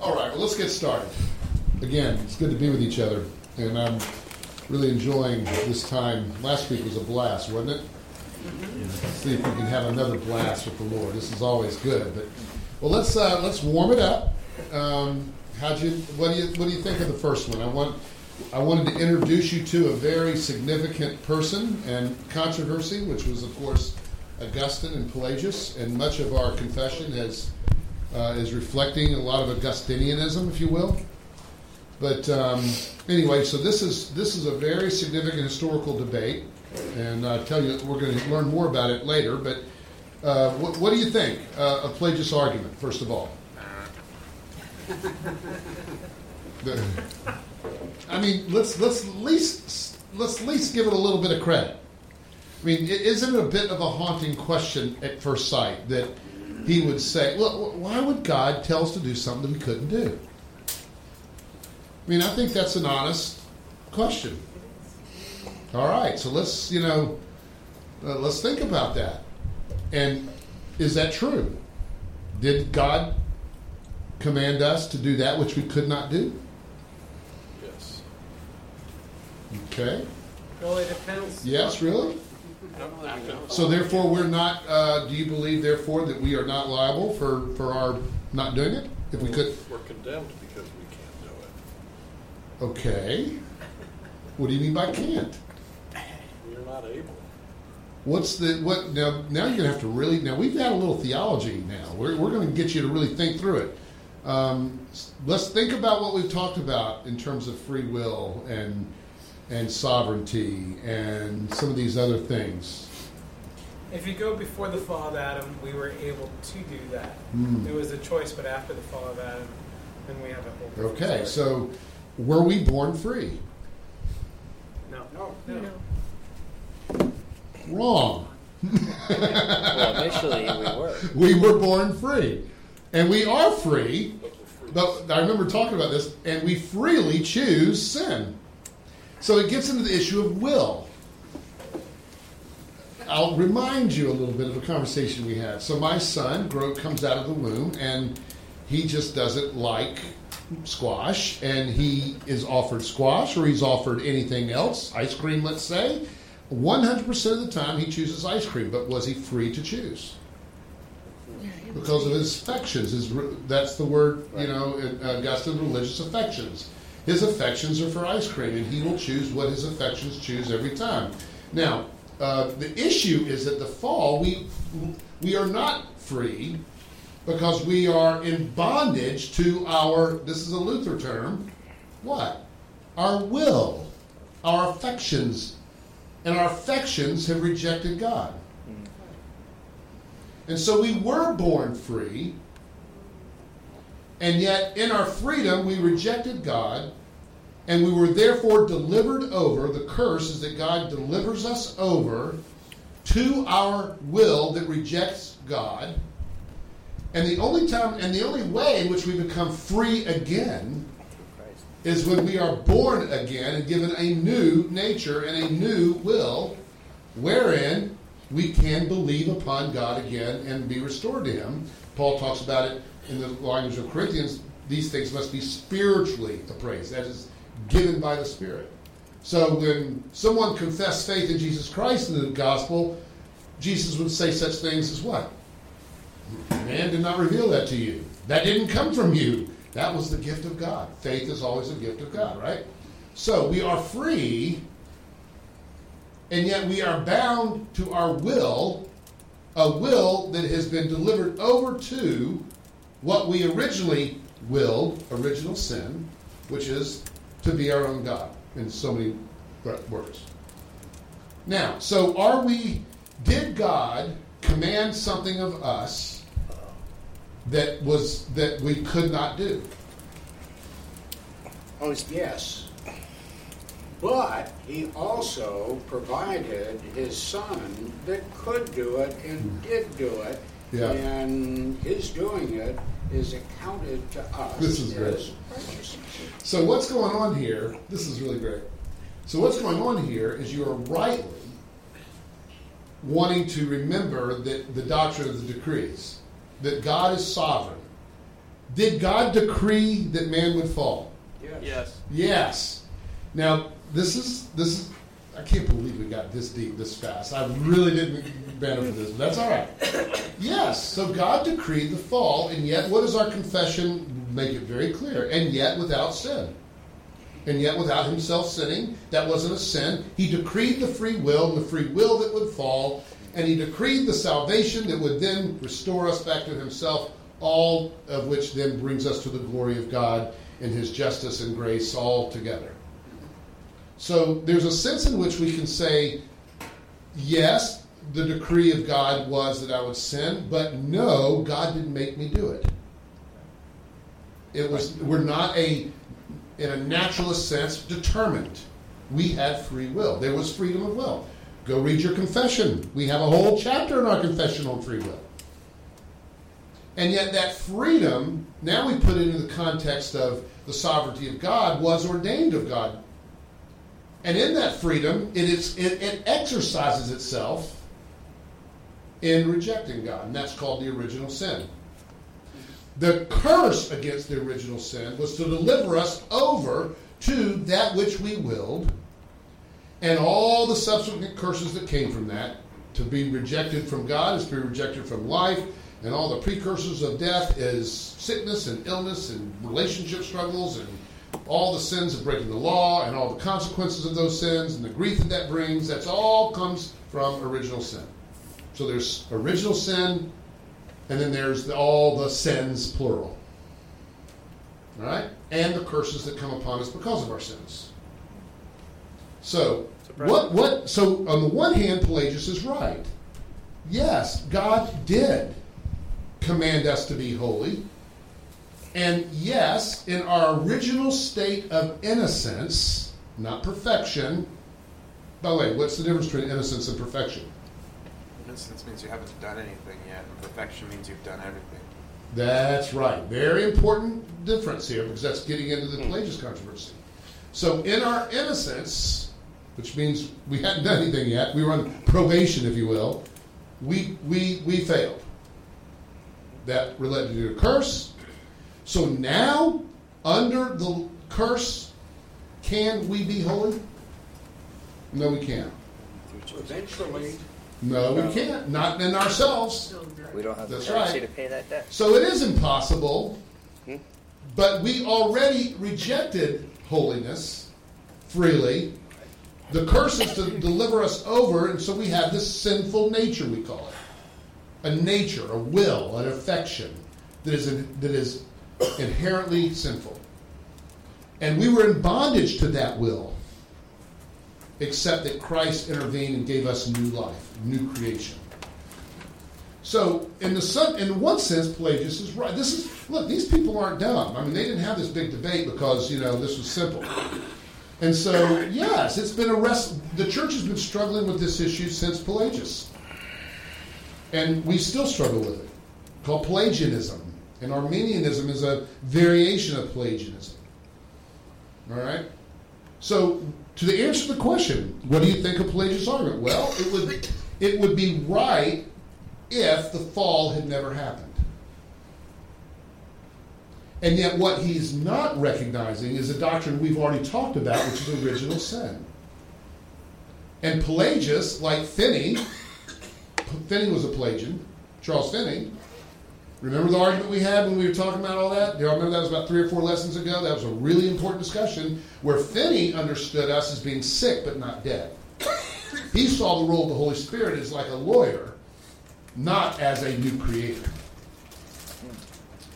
All right, well, let's get started. Again, it's good to be with each other, and I'm really enjoying this time. Last week was a blast, wasn't it? Let's see if we can have another blast with the Lord. This is always good. But well, let's uh, let's warm it up. Um, how'd you? What do you What do you think of the first one? I want I wanted to introduce you to a very significant person and controversy, which was, of course, Augustine and Pelagius, and much of our confession has uh, is reflecting a lot of Augustinianism, if you will. But um, anyway, so this is this is a very significant historical debate, and I tell you, we're going to learn more about it later. But uh, what, what, do you think uh, of Pelagius' argument, first of all? the, I mean, let's let's least let's at least give it a little bit of credit. I mean, isn't it a bit of a haunting question at first sight that he would say, "Well, why would God tell us to do something that we couldn't do?" I mean, I think that's an honest question. All right, so let's you know, uh, let's think about that. And is that true? Did God command us to do that which we could not do? Yes. Okay. Well, it depends. Yes, really? So therefore, we're not. Uh, do you believe, therefore, that we are not liable for for our not doing it if we could? We're condemned because we can't do it. Okay. What do you mean by can't? We're not able. What's the what now? Now you're gonna have to really. Now we've got a little theology. Now we're we're gonna get you to really think through it. Um, let's think about what we've talked about in terms of free will and and sovereignty and some of these other things. If you go before the fall of Adam, we were able to do that. Mm. It was a choice, but after the fall of Adam, then we have a whole. Okay, so were we born free? No. No. No. no. Wrong. well, initially we were. We were born free. And we are free. But I remember talking about this, and we freely choose sin. So it gets into the issue of will. I'll remind you a little bit of a conversation we had. So my son grow, comes out of the womb, and he just doesn't like squash, and he is offered squash, or he's offered anything else, ice cream, let's say. 100% of the time he chooses ice cream, but was he free to choose? Because of his affections. His, that's the word, you know, Augustine, uh, religious affections. His affections are for ice cream, and he will choose what his affections choose every time. Now, uh, the issue is that the fall, we, we are not free because we are in bondage to our, this is a Luther term, what? Our will, our affections. And our affections have rejected God. And so we were born free, and yet in our freedom we rejected God, and we were therefore delivered over. The curse is that God delivers us over to our will that rejects God. And the only time and the only way in which we become free again is when we are born again and given a new nature and a new will, wherein we can believe upon God again and be restored to Him. Paul talks about it in the language of Corinthians. These things must be spiritually appraised, that is, given by the Spirit. So when someone confessed faith in Jesus Christ in the gospel, Jesus would say such things as what? Man did not reveal that to you. That didn't come from you. That was the gift of God. Faith is always a gift of God, right? So we are free, and yet we are bound to our will, a will that has been delivered over to what we originally willed, original sin, which is to be our own God, in so many words. Now, so are we, did God command something of us that was that we could not do. Oh yes. But he also provided his son that could do it and did do it. Yeah. And his doing it is accounted to us. This is great. So what's going on here? This is really great. So what's going on here is you are rightly wanting to remember that the doctrine of the decrees that God is sovereign. Did God decree that man would fall? Yes. Yes. Yes. Now this is this is I can't believe we got this deep this fast. I really didn't benefit this, but that's all right. Yes. So God decreed the fall, and yet what does our confession make it very clear? And yet without sin. And yet without himself sinning, that wasn't a sin. He decreed the free will and the free will that would fall, and he decreed the salvation that would then restore us back to himself, all of which then brings us to the glory of God and his justice and grace all together. So there's a sense in which we can say, yes, the decree of God was that I would sin, but no, God didn't make me do it. It was we're not a in a naturalist sense determined. We had free will. There was freedom of will. Go read your confession. We have a whole chapter in our confession on free will. And yet, that freedom, now we put it into the context of the sovereignty of God, was ordained of God. And in that freedom, it, is, it, it exercises itself in rejecting God. And that's called the original sin. The curse against the original sin was to deliver us over to that which we willed and all the subsequent curses that came from that. To be rejected from God is to be rejected from life, and all the precursors of death is sickness and illness and relationship struggles and all the sins of breaking the law and all the consequences of those sins and the grief that that brings. That's all comes from original sin. So there's original sin, and then there's the, all the sins, plural. All right? And the curses that come upon us because of our sins. So, what, what, so on the one hand, Pelagius is right. Yes, God did command us to be holy. And yes, in our original state of innocence, not perfection. By the way, what's the difference between innocence and perfection? Innocence means you haven't done anything yet, and perfection means you've done everything. That's right. Very important difference here because that's getting into the Pelagius controversy. So, in our innocence, which means we hadn't done anything yet, we were on probation, if you will, we, we, we failed. That related to a curse. So now, under the curse, can we be holy? No, we can't. Eventually, No, we can't. Not in ourselves. We don't have the That's currency right. to pay that debt. So it is impossible, hmm? but we already rejected holiness freely. The curse is to deliver us over, and so we have this sinful nature, we call it. A nature, a will, an affection that is, that is inherently sinful. And we were in bondage to that will, except that Christ intervened and gave us new life, new creation. So, in the sun, in one sense, Pelagius is right. This is look; these people aren't dumb. I mean, they didn't have this big debate because you know this was simple. And so, yes, it's been a rest. The church has been struggling with this issue since Pelagius, and we still struggle with it. Called Pelagianism, and Arminianism is a variation of Pelagianism. All right. So, to answer the question, what do you think of Pelagius' argument? Well, it would it would be right if the fall had never happened. And yet, what he's not recognizing is a doctrine we've already talked about, which is original sin. And Pelagius, like Finney, Finney was a Pelagian, Charles Finney. Remember the argument we had when we were talking about all that? Do y'all remember that was about three or four lessons ago? That was a really important discussion where Finney understood us as being sick but not dead. He saw the role of the Holy Spirit as like a lawyer, not as a new creator.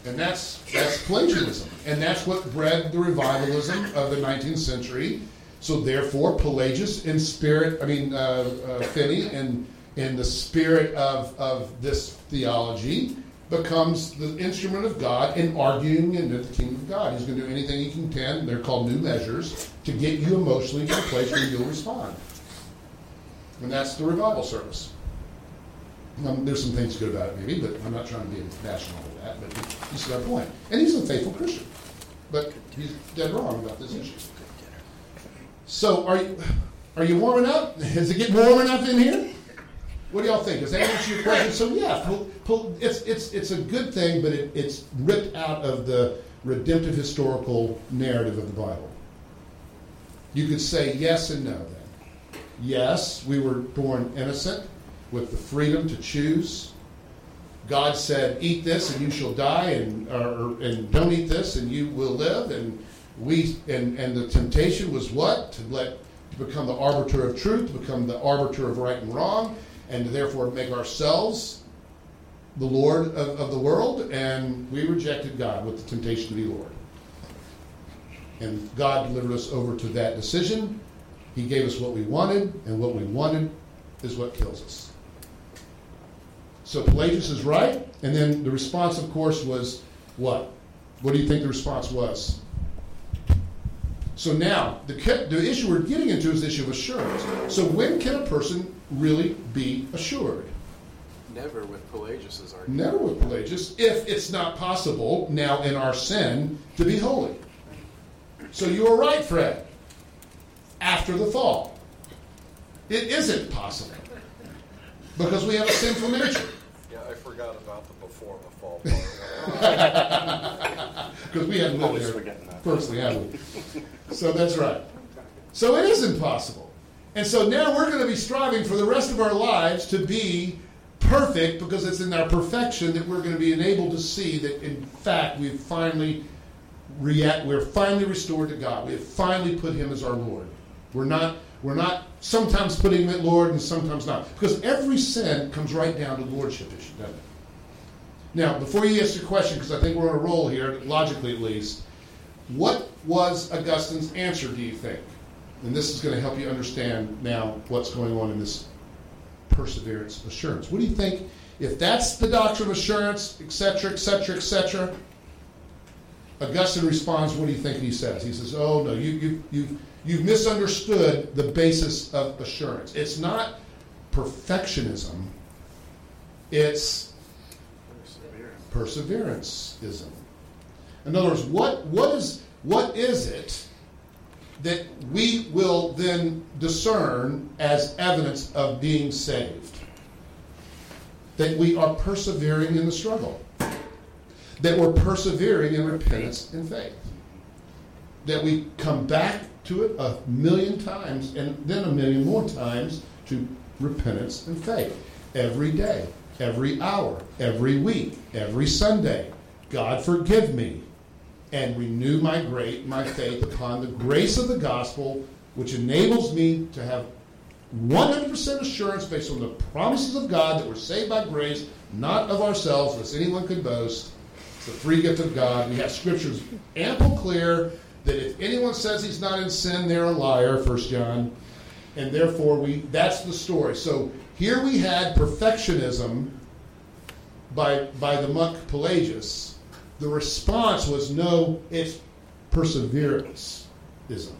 And that's that's Pelagianism. And that's what bred the revivalism of the 19th century. So therefore, Pelagius in spirit, I mean, uh, uh, Finney, in, in the spirit of, of this theology, becomes the instrument of God in arguing into the kingdom of God. He's going to do anything he can, Tend. they're called new measures, to get you emotionally to a place where you'll respond. And that's the revival service. Um, there's some things good about it, maybe, but I'm not trying to be national with that. But you see my point. And he's a faithful Christian, but he's dead wrong about this issue. So, are you are you warming up? Is it getting warm enough in here? What do y'all think? Does that answer your question? So yeah, pol- pol- it's it's it's a good thing, but it, it's ripped out of the redemptive historical narrative of the Bible. You could say yes and no. Then, yes, we were born innocent with the freedom to choose. God said, "Eat this, and you shall die," and or, and don't eat this, and you will live. And we and and the temptation was what to let to become the arbiter of truth, to become the arbiter of right and wrong, and to therefore make ourselves the Lord of, of the world. And we rejected God with the temptation to be Lord. And God delivered us over to that decision. He gave us what we wanted, and what we wanted is what kills us. So Pelagius is right, and then the response, of course, was what? What do you think the response was? So now, the, the issue we're getting into is the issue of assurance. So when can a person really be assured? Never with Pelagius's argument. Never with Pelagius, if it's not possible now in our sin to be holy. So you are right, Fred. After the fall, it isn't possible because we have a sinful nature. Yeah, I forgot about the before the fall part. Because we haven't lived Always there forgetting that. personally, have we? So that's right. So it is impossible. And so now we're going to be striving for the rest of our lives to be perfect because it's in our perfection that we're going to be enabled to see that in fact we've finally react we're finally restored to God. We have finally put him as our Lord. We're not we're not sometimes putting him at Lord and sometimes not. Because every sin comes right down to lordship issue, doesn't it? Now, before you ask your question, because I think we're on a roll here, logically at least, what was Augustine's answer, do you think? And this is going to help you understand now what's going on in this perseverance assurance. What do you think? If that's the doctrine of assurance, etc., etc., etc., Augustine responds, what do you think he says? He says, oh, no, you, you, you've, you've misunderstood the basis of assurance. It's not perfectionism, it's Perseverance. perseveranceism. In other words, what, what, is, what is it that we will then discern as evidence of being saved? That we are persevering in the struggle. That we're persevering in repentance and faith. That we come back to it a million times and then a million more times to repentance and faith. Every day, every hour, every week, every Sunday. God forgive me and renew my great my faith upon the grace of the gospel, which enables me to have 100% assurance based on the promises of God that we're saved by grace, not of ourselves, lest anyone could boast. It's the free gift of God. We have scriptures ample clear that if anyone says he's not in sin, they're a liar, First John. And therefore we that's the story. So here we had perfectionism by by the monk Pelagius. The response was no, it's perseveranceism.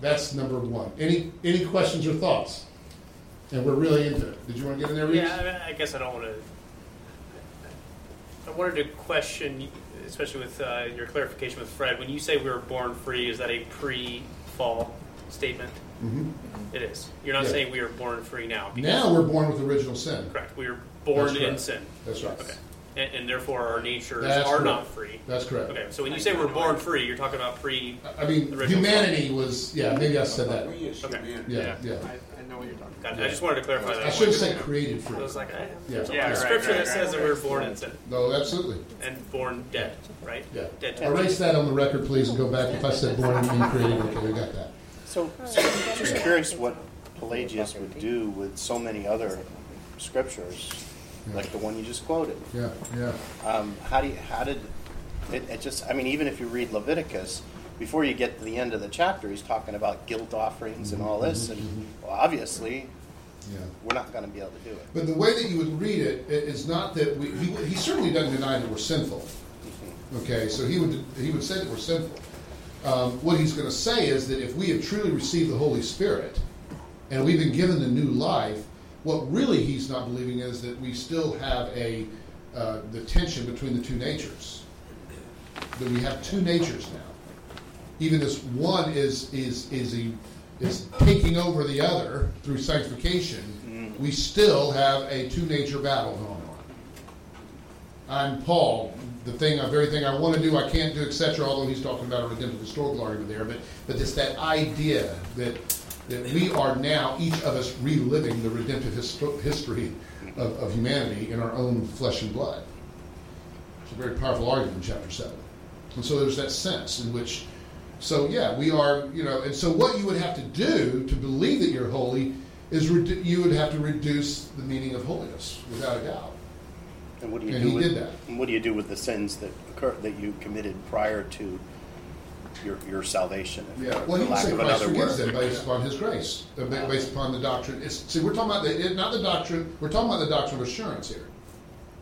That's number one. Any any questions or thoughts? And we're really into it. Did you want to get in there, Reeves? Yeah, I, guess I don't want to. I wanted to question, especially with uh, your clarification with Fred. When you say we were born free, is that a pre-fall statement? Mhm. It is. You're not Yeah. saying we are born free now. Now we're born with original sin. correct. We are born in sin. That's right. Okay, and, and therefore our natures That's are correct. not free. That's correct. Okay, so when you say we're born free, you're talking about pre. I mean, Original humanity was yeah. Maybe I said that. We is Okay. humanity. Yeah, yeah. I, I know what you're talking God, I just wanted to clarify that. I should have said created I free. was like, I, Yeah. yeah, Yeah, right, scripture right, that says right, that we were right. born in sin No, absolutely. and born dead, right? Yeah. Dead to Erase that on the record, please, and go back. If I said born and being created, okay, we got that. So, so I'm just curious what Pelagius would do with so many other scriptures, like the one you just quoted. Yeah, yeah. Um, how do you, how did it, it just? I mean, even if you read Leviticus, before you get to the end of the chapter, he's talking about guilt offerings and all this, and well, obviously Yeah. we're not going to be able to do it. But the way that you would read it i- not that we, he, he certainly doesn't deny that we're sinful. Okay, so he would he would say that we're sinful. Um, what he's going to say is that if we have truly received the Holy Spirit and we've been given the new life, what really he's not believing is that we still have a uh, the tension between the two natures. That we have two natures now. Even as one is is is a, is taking over the other through sanctification we still have a two nature battle going on. I'm Paul. The thing, the very thing I want to do, I can't do, etc. Although he's talking about a redemptive historical argument there, but but it's that idea that that we are now each of us reliving the redemptive histo- history of, of humanity in our own flesh and blood. It's a very powerful argument in chapter seven, and so there's that sense in which, so yeah, we are, you know, and so what you would have to do to believe that you're holy is redu- you would have to reduce the meaning of holiness without a doubt. And what do you And do he with, did that. And what do you do with the sins that occur that you committed prior to your, your salvation? if- Yeah, for well, he would lack say of Christ another forgives them based upon His grace, uh, ba- based upon the doctrine. It's, see, we're talking about the not the doctrine. We're talking about the doctrine of assurance here.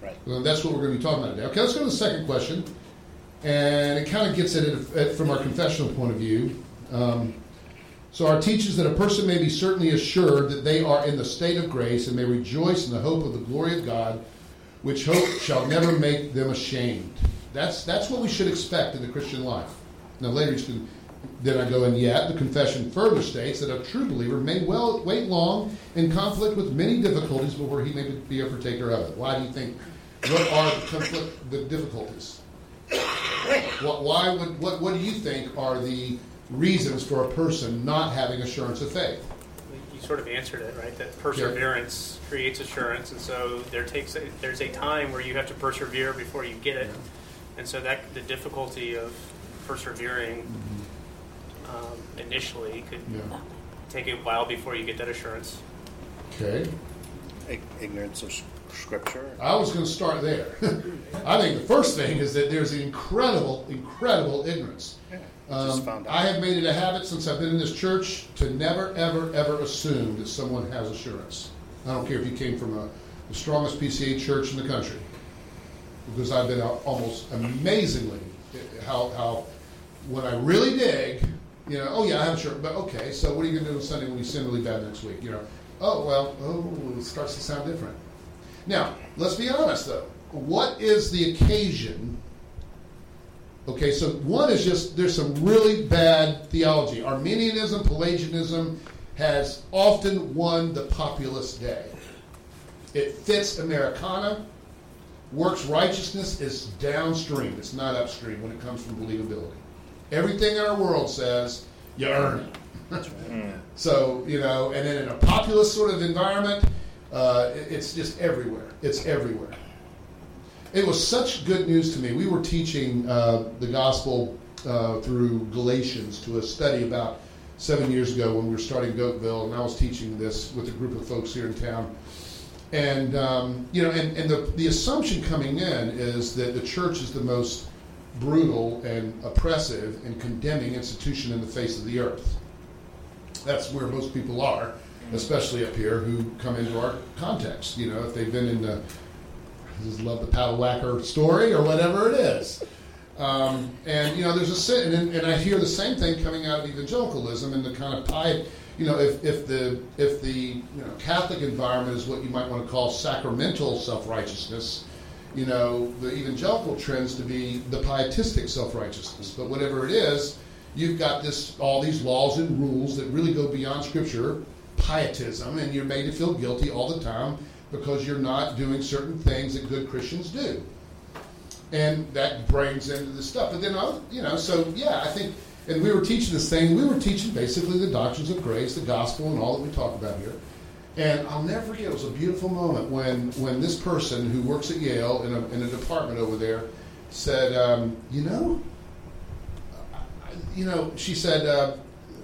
Right. Well, that's what we're going to be talking about today. Okay, let's go to the second question, and it kind of gets at it from our confessional point of view. Um, so, our teaches that a person may be certainly assured that they are in the state of grace and may rejoice in the hope of the glory of God, which hope shall never make them ashamed. That's that's what we should expect in the Christian life. Now, later you can then I go in yet. The confession further states that a true believer may well wait long in conflict with many difficulties before he may be a partaker of it. Why do you think? What are the conflict, the difficulties? What, why would what what do you think are the reasons for a person not having assurance of faith? You sort of answered it, right? That perseverance creates assurance, and so there takes a, there's a time where you have to persevere before you get it, and so that the difficulty of persevering um, initially could Yeah. take a while before you get that assurance. Okay. Ig- Ignorance of s- Scripture. I was going to start there. I think the first thing is that there's an incredible, incredible ignorance. Just Um, found out. I have made it a habit since I've been in this church to never, ever, ever assume that someone has assurance. I don't care if you came from a, the strongest PCA church in the country, because I've been out almost amazingly how, how when I really dig, you know, oh yeah, I have assurance, but okay, so what are you going to do on Sunday when you sin really bad next week? You know, oh well, oh, it starts to sound different. Now, let's be honest though. What is the occasion? Okay, so one is just there's some really bad theology. Arminianism, Pelagianism has often won the populist day. It fits Americana. Works righteousness is downstream. It's not upstream when it comes from believability. Everything in our world says you earn it. So, you know, and then in a populist sort of environment, uh, it's just everywhere. It's everywhere. It was such good news to me. We were teaching uh, the gospel uh, through Galatians to a study about seven years ago when we were starting Goatville, and I was teaching this with a group of folks here in town. And um, you know, and, and the the assumption coming in is that the church is the most brutal and oppressive and condemning institution in the face of the earth. That's where most people are, especially up here, who come into our context. You know, if they've been in the just love the paddle whacker story or whatever it is. Um, and you know, there's a sin, and, and I hear the same thing coming out of evangelicalism and the kind of pie. You know, if, if the if the you know Catholic environment is what you might want to call sacramental self righteousness, you know, the evangelical trends to be the pietistic self righteousness. But whatever it is, you've got this all these laws and rules that really go beyond Scripture, pietism, and you're made to feel guilty all the time because you're not doing certain things that good Christians do and that brings into the stuff. But then, I, you know, so yeah, I think, and we were teaching this thing. We were teaching basically the doctrines of grace, the gospel, and all that we talk about here. And I'll never forget. It was a beautiful moment when when this person who works at Yale in a, in a department over there said, um, you know, I, you know, she said, uh,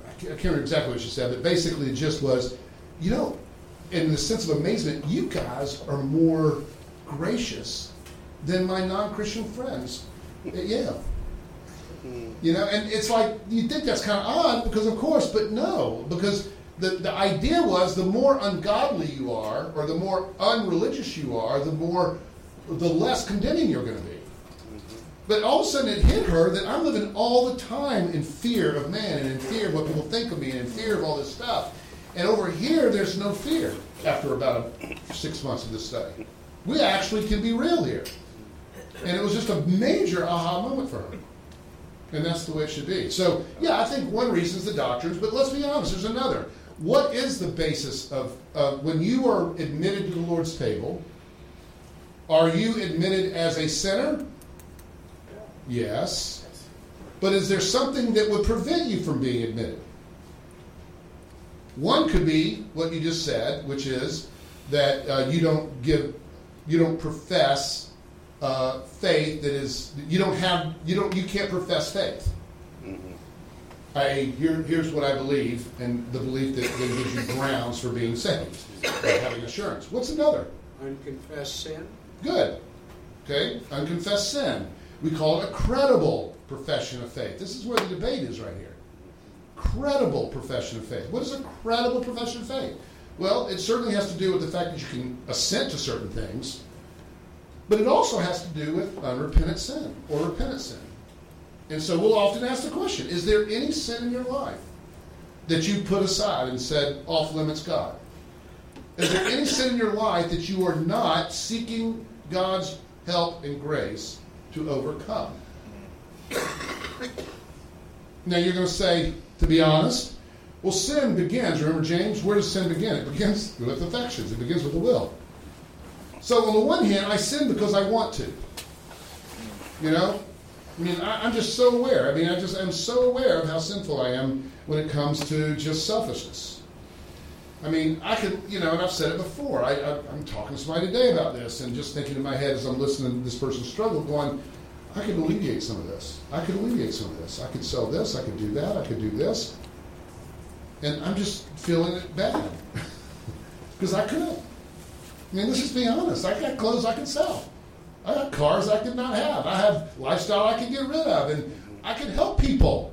I can't remember exactly what she said, but basically it just was, you know, in the sense of amazement, you guys are more gracious than my non-Christian friends at Yale. You know, and it's like you think that's kind of odd because, of course, but no, because the the idea was the more ungodly you are, or the more unreligious you are, the more, the less condemning you're going to be. But all of a sudden, it hit her that I'm living all the time in fear of man and in fear of what people think of me and in fear of all this stuff. And over here, there's no fear after about six months of this study. We actually can be real here. And it was just a major aha moment for her. And that's the way it should be. So, yeah, I think one reason is the doctrines, but let's be honest, there's another. What is the basis of uh, when you are admitted to the Lord's table? Are you admitted as a sinner? Yes. But is there something that would prevent you from being admitted? One could be what you just said, which is that uh, you don't give, you don't profess uh, faith that is, you don't have, you don't, you can't profess faith. I here, here's what I believe, and the belief that, that gives you grounds for being saved, having assurance. What's another? Unconfessed sin? Good. Okay, unconfessed sin. We call it a credible profession of faith. This is where the debate is right here. Credible profession of faith. What is a credible profession of faith? Well, it certainly has to do with the fact that you can assent to certain things, but it also has to do with unrepentant sin or repentant sin. And so we'll often ask the question Is there any sin in your life that you put aside and said, off limits God? Is there any sin in your life that you are not seeking God's help and grace to overcome? Now you're going to say, to be honest, well, sin begins, remember James? Where does sin begin? It begins with affections, it begins with the will. So, on the one hand, I sin because I want to. You know? I mean, I, I'm just so aware. I mean, I just am so aware of how sinful I am when it comes to just selfishness. I mean, I could, you know, and I've said it before. I, I'm talking to somebody today about this and just thinking in my head as I'm listening to this person's struggle, going, I could alleviate some of this. I could alleviate some of this. I could sell this. I could do that. I could do this. And I'm just feeling it bad because I could. I mean, let's just be honest. I got clothes I can sell. I got cars I could not have. I have lifestyle I can get rid of, and I can help people.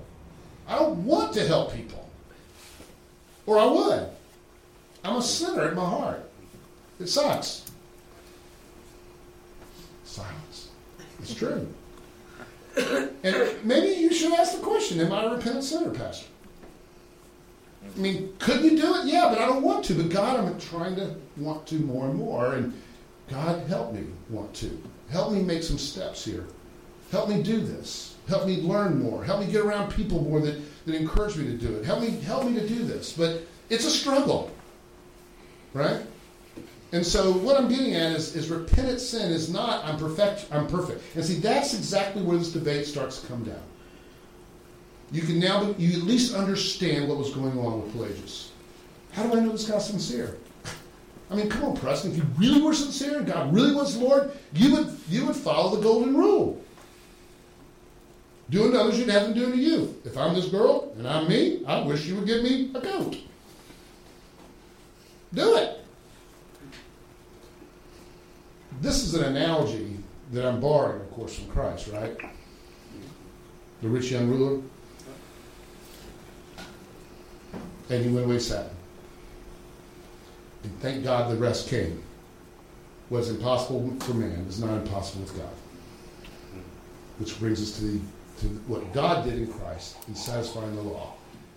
I don't want to help people, or I would. I'm a sinner in my heart. It sucks. Silence. It's true. and maybe you should ask the question: Am I a repentant sinner, Pastor? I mean, could you do it? Yeah, but I don't want to. But God, I'm trying to want to more and more. And God, help me want to. Help me make some steps here. Help me do this. Help me learn more. Help me get around people more that, that encourage me to do it. Help me help me to do this. But it's a struggle. Right? And so what I'm getting at is, is repentant sin is not I'm perfect I'm perfect. And see that's exactly where this debate starts to come down. You can now you at least understand what was going on with Pelagius. How do I know this guy's sincere? I mean, come on, Preston. If you really were sincere and God really was the Lord, you would you would follow the golden rule. Do unto others you'd have them do unto you. If I'm this girl and I'm me, I wish you would give me a goat. Do it. This is an analogy that I'm borrowing, of course, from Christ, right? The rich young ruler. And he went away sad. And thank God the rest came. What's impossible for man is not impossible with God. Which brings us to, the, to what God did in Christ in satisfying the law.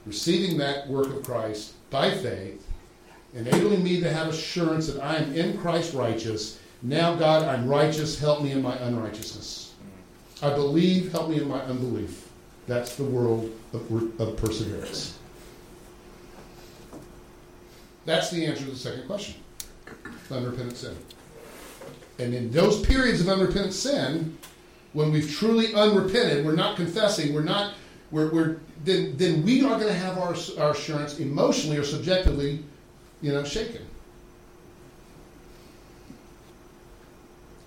Receiving that work of Christ by faith, enabling me to have assurance that I am in Christ righteous. Now, God, I'm righteous. Help me in my unrighteousness. I believe. Help me in my unbelief. That's the world of, of perseverance. That's the answer to the second question unrepentant sin. And in those periods of unrepentant sin, when we've truly unrepented, we're not confessing, we're not, we're, we're then, then we are going to have our, our assurance emotionally or subjectively, you know, shaken.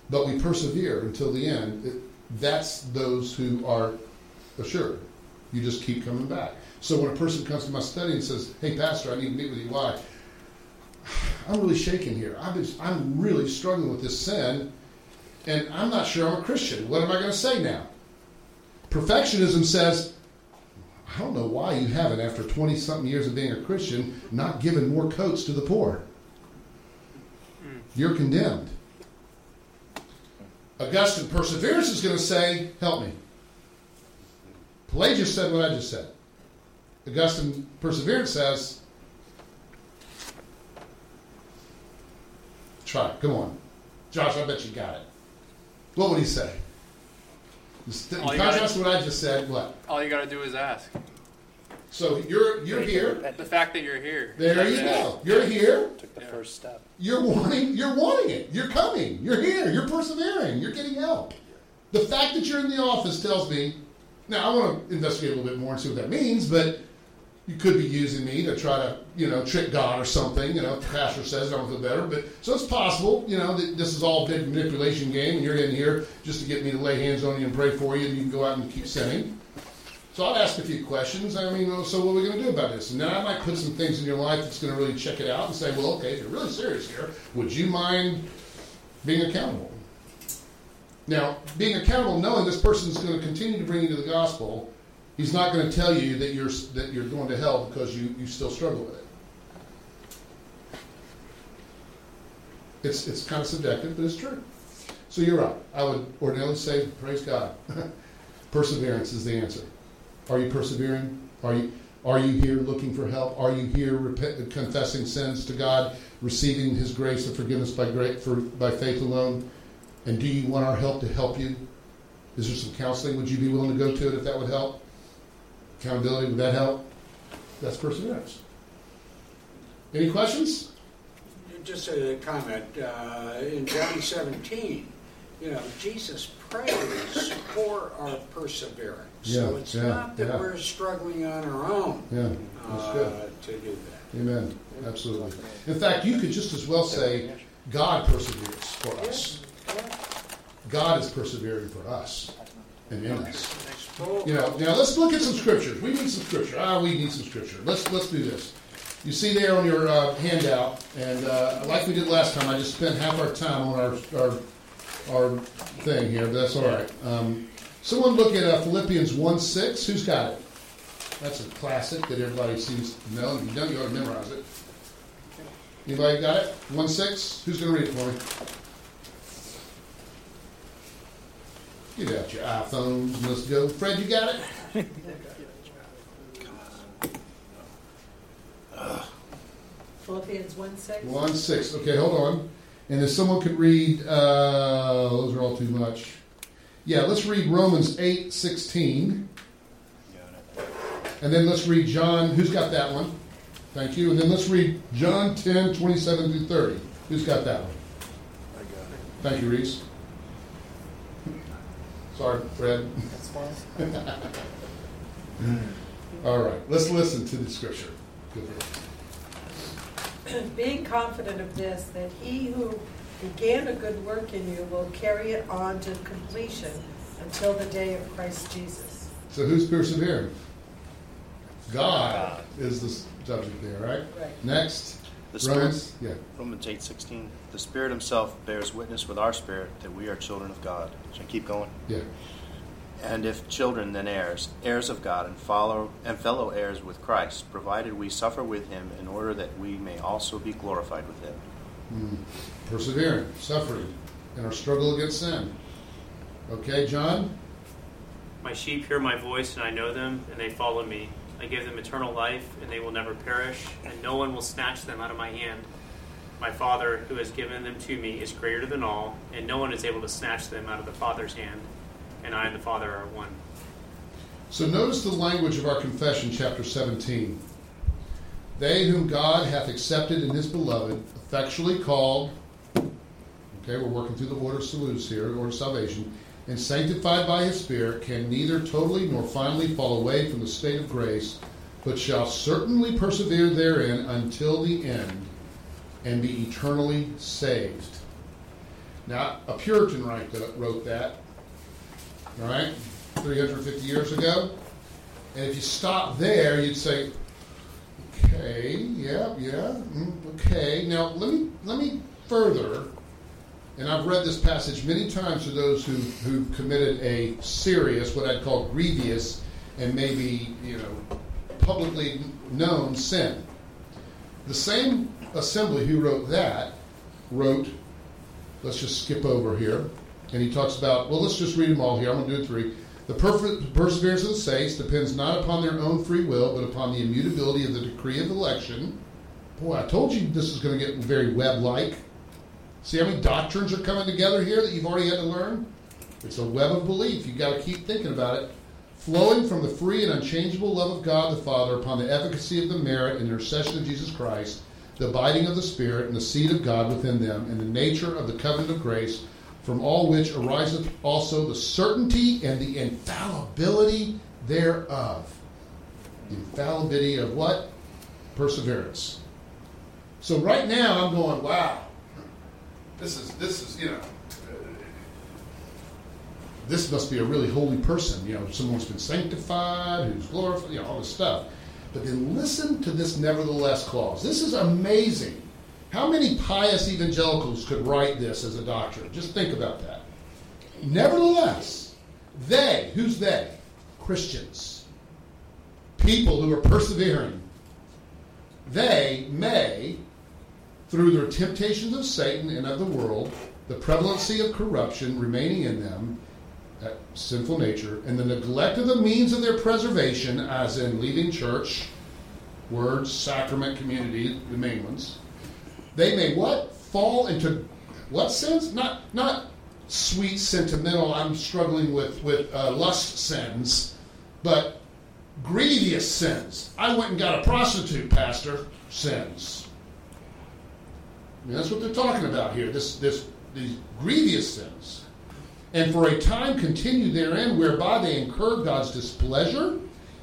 But we persevere until the end. It, that's those who are assured. You just keep coming back. So when a person comes to my study and says, "Hey, Pastor, I need to meet with you. Why?" I'm really shaking here. I'm, just, I'm really struggling with this sin, and I'm not sure I'm a Christian. What am I going to say now? Perfectionism says, I don't know why you haven't, after 20 something years of being a Christian, not given more coats to the poor. Hmm. You're condemned. Augustine Perseverance is going to say, Help me. Pelagius said what I just said. Augustine Perseverance says, Try it. Come on. Josh, I bet you got it. What would he say? In All you contrast gotta- to what I just said, what? All you got to do is ask. So you're you're here. The fact that you're here. There you go. You're here. Took the first step. You're wanting. You're wanting it. You're coming. You're here. You're persevering. You're getting help. The fact that you're in the office tells me. Now I want to investigate a little bit more and see what that means, but you could be using me to try to, you know, trick God or something. You know, if the pastor says I don't feel better, but so it's possible. You know, that this is all big manipulation game, and you're in here just to get me to lay hands on you and pray for you, and you can go out and keep sinning. So I'll ask a few questions. I mean, so what are we going to do about this? And then I might put some things in your life that's going to really check it out and say, well, okay, if you're really serious here, would you mind being accountable? Now, being accountable, knowing this person's going to continue to bring you to the gospel, he's not going to tell you that you're that you're going to hell because you, you still struggle with it. It's it's kind of subjective, but it's true. So you're right. I would ordinarily say, praise God. Perseverance is the answer. Are you persevering? Are you are you here looking for help? Are you here repent, confessing sins to God, receiving His grace and forgiveness by great for by faith alone? And do you want our help to help you? Is there some counseling? Would you be willing to go to it if that would help? Accountability, would that help? That's perseverance. Any questions? Just a comment, uh, in John 17, you know, Jesus prays for our perseverance. Yeah, So it's yeah, not that yeah. we're struggling on our own Yeah, that's uh, good. to do that. Amen. Absolutely. In fact, you could just as well say, God perseveres for us. God is persevering for us and in us. You know, now let's look at some scriptures. We need some scripture. Ah, we need some scripture. Let's let's do this. You see there on your uh, handout, and uh, like we did last time, I just spent half our time on our our, our thing here, but that's all right. Um, someone look at uh, Philippians one six. Who's got it? That's a classic that everybody seems to know. If you don't, you ought to memorize it. Anybody got it? One six. Who's going to read it for me? Get out your iPhones let's go. Fred, you got it? Philippians 1 6. One six. Okay, hold on. And if someone could read, uh, those are all too much. Yeah, let's read Romans eight sixteen, and then let's read John. Who's got that one? Thank you. And then let's read John 10, 27 through 30. Who's got that one? I got it. Thank you, Reese. Sorry, Fred. That's fine. All right, let's listen to the scripture. Go. Being confident of this, that he who began a good work in you will carry it on to completion until the day of Christ Jesus. So who's persevering? God is the subject there, right? Right. Next, The Spirit, Romans. Yeah. Romans eight sixteen. The Spirit Himself bears witness with our spirit that we are children of God. Should I keep going? Yeah. And if children, then heirs, heirs of God, and follow and fellow heirs with Christ, provided we suffer with Him, in order that we may also be glorified with Him. Mm. Persevering, suffering, in our struggle against sin. Okay, John? My sheep hear my voice, and I know them, and they follow me. I give them eternal life, and they will never perish, and no one will snatch them out of my hand. My Father, who has given them to me, is greater than all, and no one is able to snatch them out of the Father's hand. And I and the Father are one. So notice the language of our confession, chapter 17. They whom God hath accepted in his beloved, effectually called, okay, we're working through the ordo salutis here, the order of salvation, and sanctified by his Spirit, can neither totally nor finally fall away from the state of grace, but shall certainly persevere therein until the end, and be eternally saved. Now, a Puritan wrote that, all right, 350 years ago. And if you stop there, you'd say, okay, yeah, yeah, mm, okay. Now let me let me further, and I've read this passage many times to those who who committed a serious, what I'd call grievous, and maybe you know publicly known sin. The same assembly who wrote that wrote. Let's just skip over here, and he talks about. Well, let's just read them all here. I'm going to do three. The perfect perseverance of the saints depends not upon their own free will, but upon the immutability of the decree of election. Boy, I told you this is going to get very web-like. See how many doctrines are coming together here that you've already had to learn? It's a web of belief. You've got to keep thinking about it. flowing from the free and unchangeable love of God the Father upon the efficacy of the merit and intercession of Jesus Christ, the abiding of the Spirit and the seed of God within them, and the nature of the covenant of grace, from all which ariseth also the certainty and the infallibility thereof. Infallibility of what? Perseverance. So right now I'm going, wow. This is this is you know this must be a really holy person, you know, someone who's been sanctified, who's glorified, you know, all this stuff. But then listen to this nevertheless clause. This is amazing. How many pious evangelicals could write this as a doctrine? Just think about that. Nevertheless, they, who's they? Christians. People who are persevering. They may, through their temptations of Satan and of the world, the prevalency of corruption remaining in them, that sinful nature, and the neglect of the means of their preservation, as in leaving church, words, sacrament, community, the main ones, they may what? Fall into what sins? Not not sweet, sentimental, I'm struggling with, with uh, lust sins, but grievous sins. I went and got a prostitute, Pastor, sins. I mean, that's what they're talking about here. This, this, these grievous sins and for a time continue therein, whereby they incur God's displeasure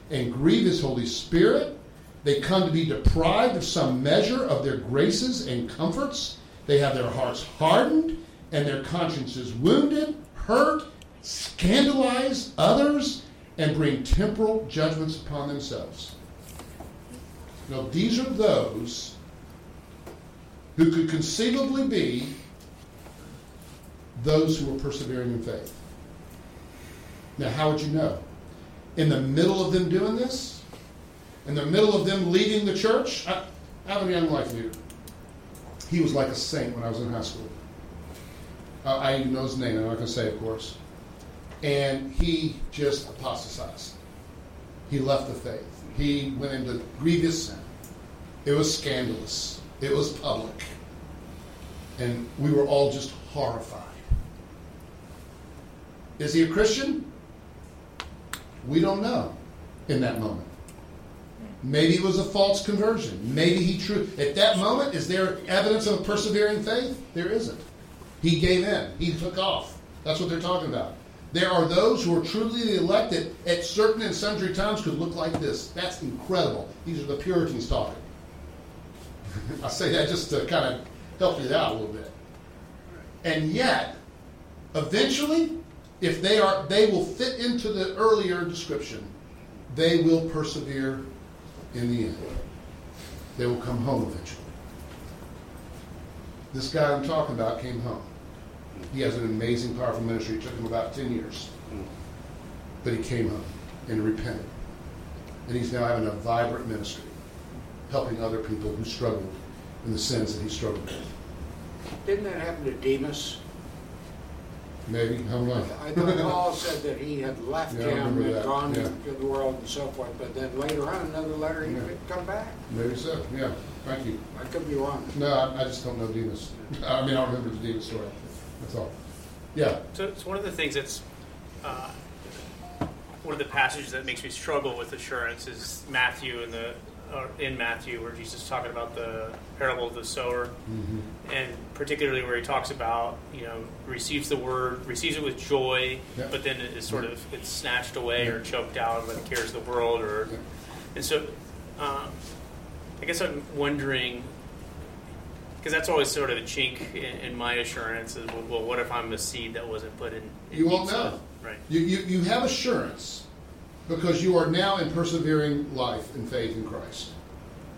and grieve His Holy Spirit. They come to be deprived of some measure of their graces and comforts. They have their hearts hardened and their consciences wounded, hurt, scandalize others, and bring temporal judgments upon themselves. Now, these are those who could conceivably be those who were persevering in faith. Now, how would you know? In the middle of them doing this, in the middle of them leading the church, I, I have a young life leader. He was like a saint when I was in high school. Uh, I even know his name, I'm not going to say, of course. And he just apostatized. He left the faith. He went into grievous sin. It was scandalous. It was public. And we were all just horrified. Is he a Christian? We don't know in that moment. Maybe it was a false conversion. Maybe he true. At that moment, is there evidence of a persevering faith? There isn't. He gave in. He took off. That's what they're talking about. There are those who are truly the elected at certain and sundry times could look like this. That's incredible. These are the Puritans talking. I say that just to kind of help you out a little bit. And yet, eventually, if they are they will fit into the earlier description they will persevere in the end. They will come home eventually. This guy i'm talking about came home. He has an amazing powerful ministry. It took him about 10 years. But he came home and repented. And he's now having a vibrant ministry helping other people who struggled in the sins that he struggled with Didn't that happen to Demas? maybe how long I thought Paul said that he had left Yeah, I him remember and that, gone yeah. to the world and so forth, but then later on, another letter, he Yeah. would come back. maybe so yeah thank you I could be wrong. No, I, I just don't know Demas. I mean, I don't remember the Demas story. That's all. Yeah. So it's one of the things that's uh, one of the passages that makes me struggle with assurance is Matthew and the in Matthew where Jesus is talking about the parable of the sower, Mm-hmm. and particularly where he talks about you know receives the word, receives it with joy, Yeah. but then it is sort of it's snatched away or choked out by the cares of the world, or Yeah. and so um, I guess I'm wondering because that's always sort of a chink in, in my assurance is well, well, what if I'm a seed that wasn't put in? in You won't know. right? You, you, you have assurance because you are now in persevering life and faith in Christ.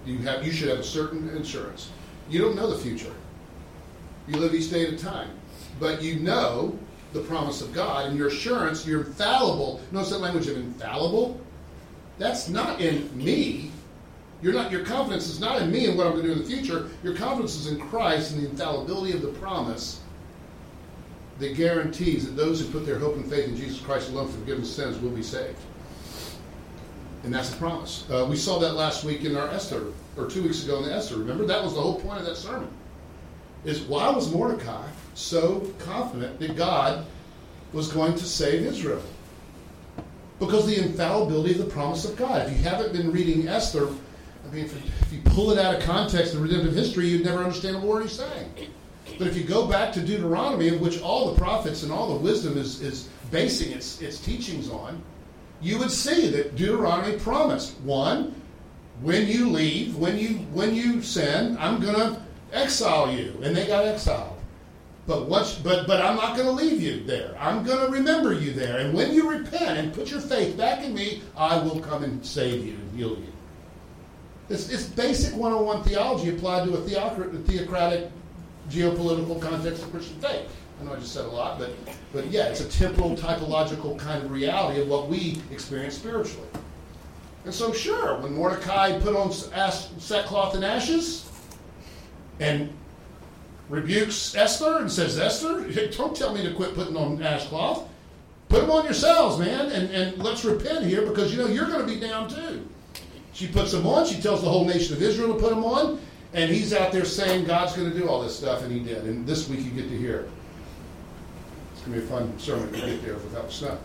You have you should have a certain assurance. You don't know the future. You live each day at a time. But you know the promise of God and your assurance, you're infallible. Notice that language of infallible? That's not in me. You're not your confidence is not in me and what I'm going to do in the future. Your confidence is in Christ and the infallibility of the promise that guarantees that those who put their hope and faith in Jesus Christ alone for forgiveness of sins will be saved. And that's the promise. Uh, we saw that last week in our Esther, or two weeks ago in the Esther. Remember, that was the whole point of that sermon. Is why was Mordecai so confident that God was going to save Israel? Because the infallibility of the promise of God. If you haven't been reading Esther, I mean, if, if you pull it out of context of redemptive history, you'd never understand word he's saying. But if you go back to Deuteronomy, of which all the prophets and all the wisdom is, is basing its, its teachings on, you would see that Deuteronomy promised one, when you leave, when you when you sin, I'm gonna exile you, and they got exiled. But what? But but I'm not gonna leave you there. I'm gonna remember you there, and when you repent and put your faith back in me, I will come and save you and heal you. It's, it's basic 101 theology applied to a theocrat, theocratic geopolitical context of Christian faith. I know I just said a lot, but, but yeah, it's a temporal, typological kind of reality of what we experience spiritually. And so, sure, when Mordecai put on sackcloth and ashes and rebukes Esther and says, Esther, don't tell me to quit putting on ashcloth. Put them on yourselves, man, and, and let's repent here because, you know, you're going to be down too. She puts them on. She tells the whole nation of Israel to put them on. And he's out there saying God's going to do all this stuff, and he did. And this week you get to hear going to be a fun sermon to get there without snow.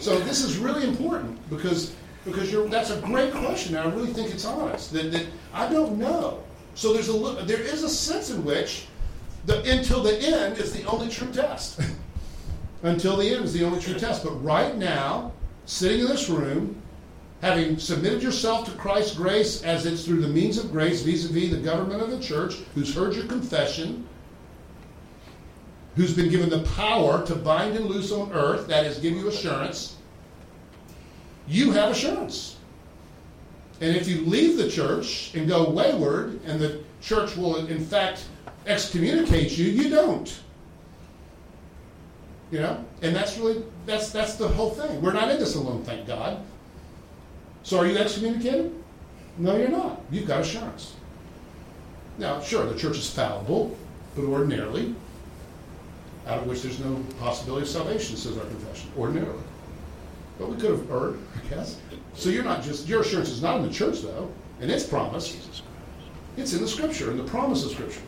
So this is really important because because that's a great question, and I really think it's honest. That, that I don't know. So there's a there is a sense in which the until the end is the only true test. until the end is the only true test. But right now, sitting in this room, having submitted yourself to Christ's grace as it's through the means of grace vis-a-vis the government of the church, who's heard your confession, who's been given the power to bind and loose on earth, that is, give you assurance, you have assurance. And if you leave the church and go wayward, and the church will in fact excommunicate you, you don't. You know? And that's really that's that's the whole thing. We're not in this alone, thank God. So are you excommunicated? No, you're not. You've got assurance. Now, sure, the church is fallible, but ordinarily, out of which there's no possibility of salvation, says our confession. Ordinarily. But we could have erred, I guess. So you're not just, your assurance is not in the church, though, and its promise. It's in the Scripture, in the promise of Scripture.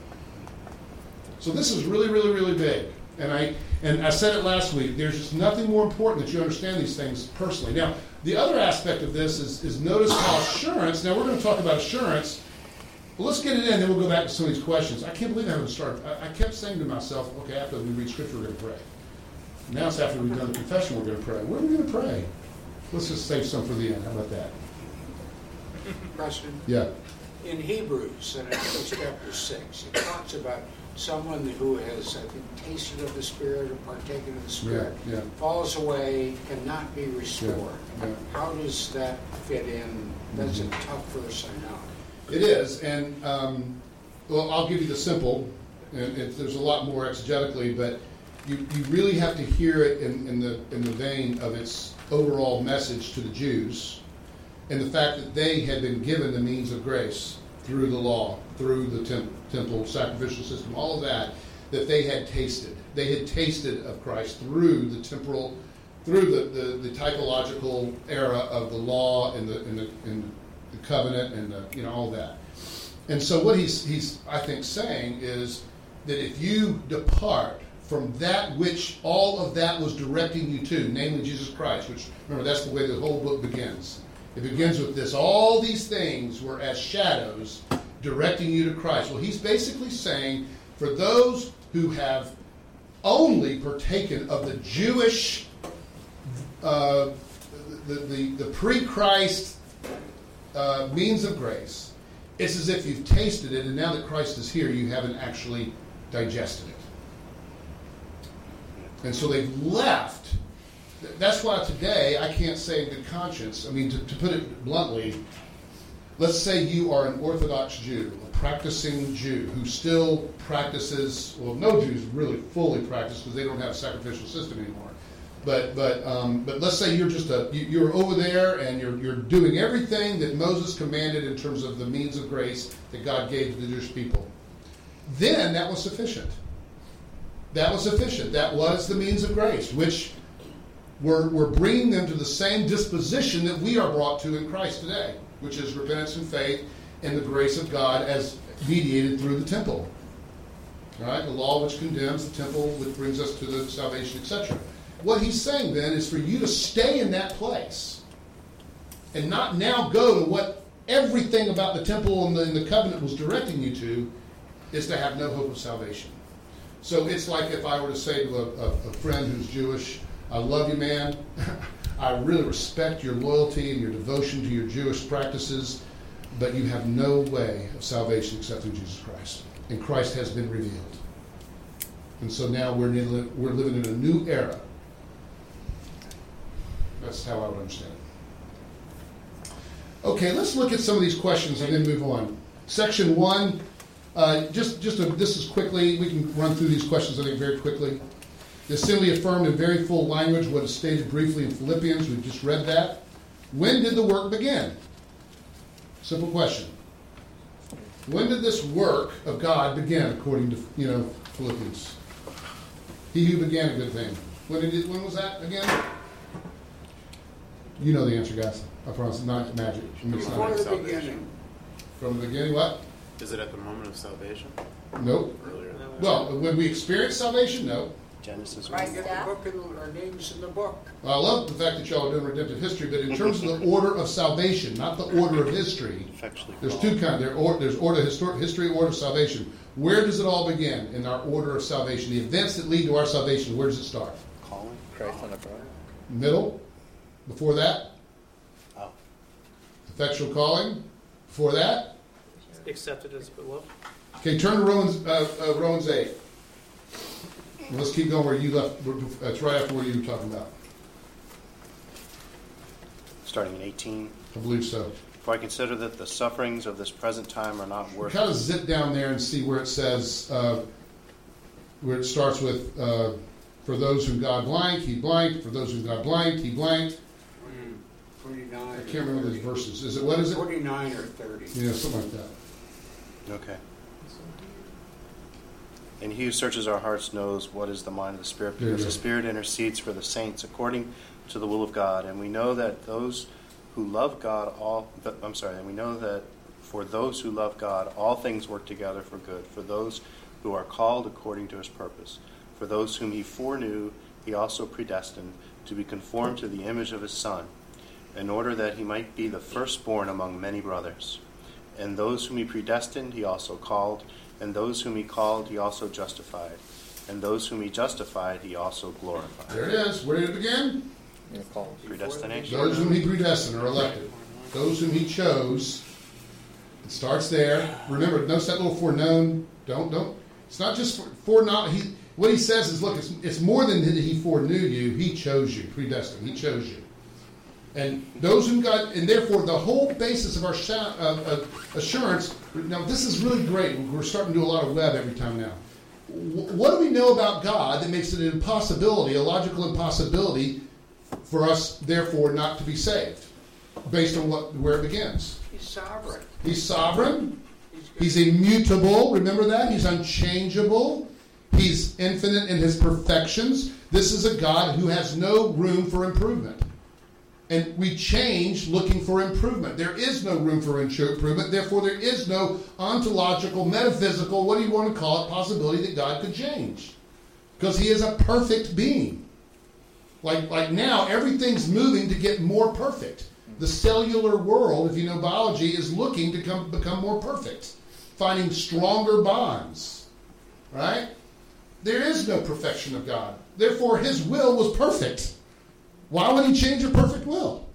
So this is really, really, really big. And I and I said it last week. There's just nothing more important that you understand these things personally. Now, the other aspect of this is, is notice how assurance. Now we're going to talk about assurance. But let's get it in, then we'll go back to some of these questions. I can't believe I haven't started. I, I kept saying to myself, okay, after we read scripture, we're going to pray. Now it's after we've done the confession, we're going to pray. Where are we going to pray? Let's just save some for the end. How about that? Preston, Yeah. in Hebrews, in chapter 6, it talks about someone who has, I think, tasted of the Spirit or partaken of the Spirit, Yeah, yeah. falls away, cannot be restored. Yeah. How does that fit in? That's a tough verse, I know. It is, and um, well, I'll give you the simple. And it, there's a lot more exegetically, but you, you really have to hear it in, in the in the vein of its overall message to the Jews, and the fact that they had been given the means of grace through the law, through the temp, temple sacrificial system, all of that, that they had tasted. They had tasted of Christ through the temporal, through the, the, the typological era of the law and the, and the, and the covenant and the, you know all that. And so what he's he's I think saying is that if you depart from that which all of that was directing you to, namely Jesus Christ, which remember that's the way the whole book begins. It begins with this: all these things were as shadows directing you to Christ. Well, he's basically saying for those who have only partaken of the Jewish, uh, the, the, the pre Christ uh, means of grace, it's as if you've tasted it, and now that Christ is here, you haven't actually digested it. And so they've left. That's why today I can't say in good conscience, I mean, to, to put it bluntly, let's say you are an Orthodox Jew, a practicing Jew who still practices, well, no Jews really fully practice because they don't have a sacrificial system anymore. But but um, but let's say you're just a you- you're over there and you're you're doing everything that Moses commanded in terms of the means of grace that God gave to the Jewish people. Then that was sufficient. That was sufficient. That was the means of grace, which we're, we're bringing them to the same disposition that we are brought to in Christ today, which is repentance and faith and the grace of God as mediated through the temple. All right, the law which condemns, the temple which brings us to the salvation, etc. what he's saying then is for you to stay in that place and not now go to what everything about the temple and the, and the covenant was directing you to is to have no hope of salvation. So it's like if I were to say to a, a, a friend who's Jewish, I love you, man. I really respect your loyalty and your devotion to your Jewish practices, but you have no way of salvation except through Jesus Christ. And Christ has been revealed. And so now we're, we're living in a new era. That's how I would understand it. Okay, let's look at some of these questions and then move on. Section one, uh, just just a, this is quickly. We can run through these questions I think very quickly. The assembly affirmed in very full language what is stated briefly in Philippians. We've just read that. When did the work begin? Simple question. When did this work of God begin, according to you know Philippians? He who began a good thing. When did it, when was that again? You know the answer, guys. I promise. Not magic. I mean, it's not- Before the salvation. beginning. from the beginning, what? Is it at the moment of salvation? Nope. Earlier than that? Well, when we experience salvation, no. Genesis Right, 1. get the book in, our names in the book. I love the fact that y'all are doing redemptive history, but in terms of the order of salvation, not the order of history, Effectually there's two kinds. There or, there's order histor- history, order of salvation. Where does it all begin in our order of salvation? The events that lead to our salvation. Where does it start? Calling. Christ on the cross. Middle. Before that? Oh. Effectual calling. Before that? Accepted as beloved. Okay, turn to Romans, uh, uh, Romans 8. Let's keep going where you left. That's right after what you were talking about. Starting in 18. I believe so. For I consider that the sufferings of this present time are not worth. Kind of zip down there and see where it says, uh, where it starts with, uh, for those whom God blank, he blank. For those whom God blank, he blank. 29. I can't remember those verses. Is it, what is it? Forty nine or 30. Yeah, something like that. Okay. And he who searches our hearts knows what is the mind of the Spirit, because yeah, yeah. the Spirit intercedes for the saints according to the will of God. And we know that those who love God, all, I'm sorry, and we know that for those who love God, all things work together for good, for those who are called according to his purpose. For those whom he foreknew, he also predestined to be conformed to the image of his Son in order that he might be the firstborn among many brothers. And those whom he predestined, he also called. And those whom he called, he also justified. And those whom he justified, he also glorified. There it is. Where did it begin? You're called. Predestination. Those whom he predestined are elected. Those whom he chose. It starts there. Remember, notice that little foreknown. Don't don't. It's not just for, foreknown. He what he says is, look, it's, it's more than that he foreknew you. He chose you, predestined. He chose you. And those who God, and therefore the whole basis of our sha- uh, uh, assurance. Now, this is really great. We're starting to do a lot of web every time now. Wh- What do we know about God that makes it an impossibility, a logical impossibility, for us, therefore, not to be saved, based on what where it begins? He's sovereign. He's sovereign. He's He's immutable. Remember that? He's unchangeable. He's infinite in his perfections. This is a God who has no room for improvement. And we change looking for improvement. There is no room for improvement. Therefore, there is no ontological, metaphysical, what do you want to call it, possibility that God could change. Because he is a perfect being. Like, like now, everything's moving to get more perfect. The cellular world, if you know biology, is looking to come, become more perfect, finding stronger bonds. Right? There is no perfection of God. Therefore, his will was perfect. Why would he change a perfect will?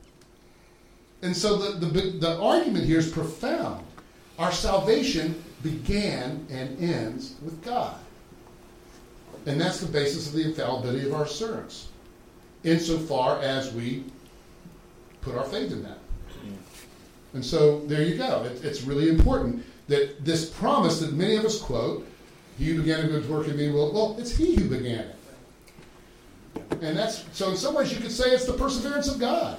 And so the, the, the argument here is profound. Our salvation began and ends with God. And that's the basis of the infallibility of our assurance, insofar as we put our faith in that. And so there you go. It, it's really important that this promise that many of us quote, he who began a good work in me will, well, it's he who began it. And that's, so in some ways you could say it's the perseverance of God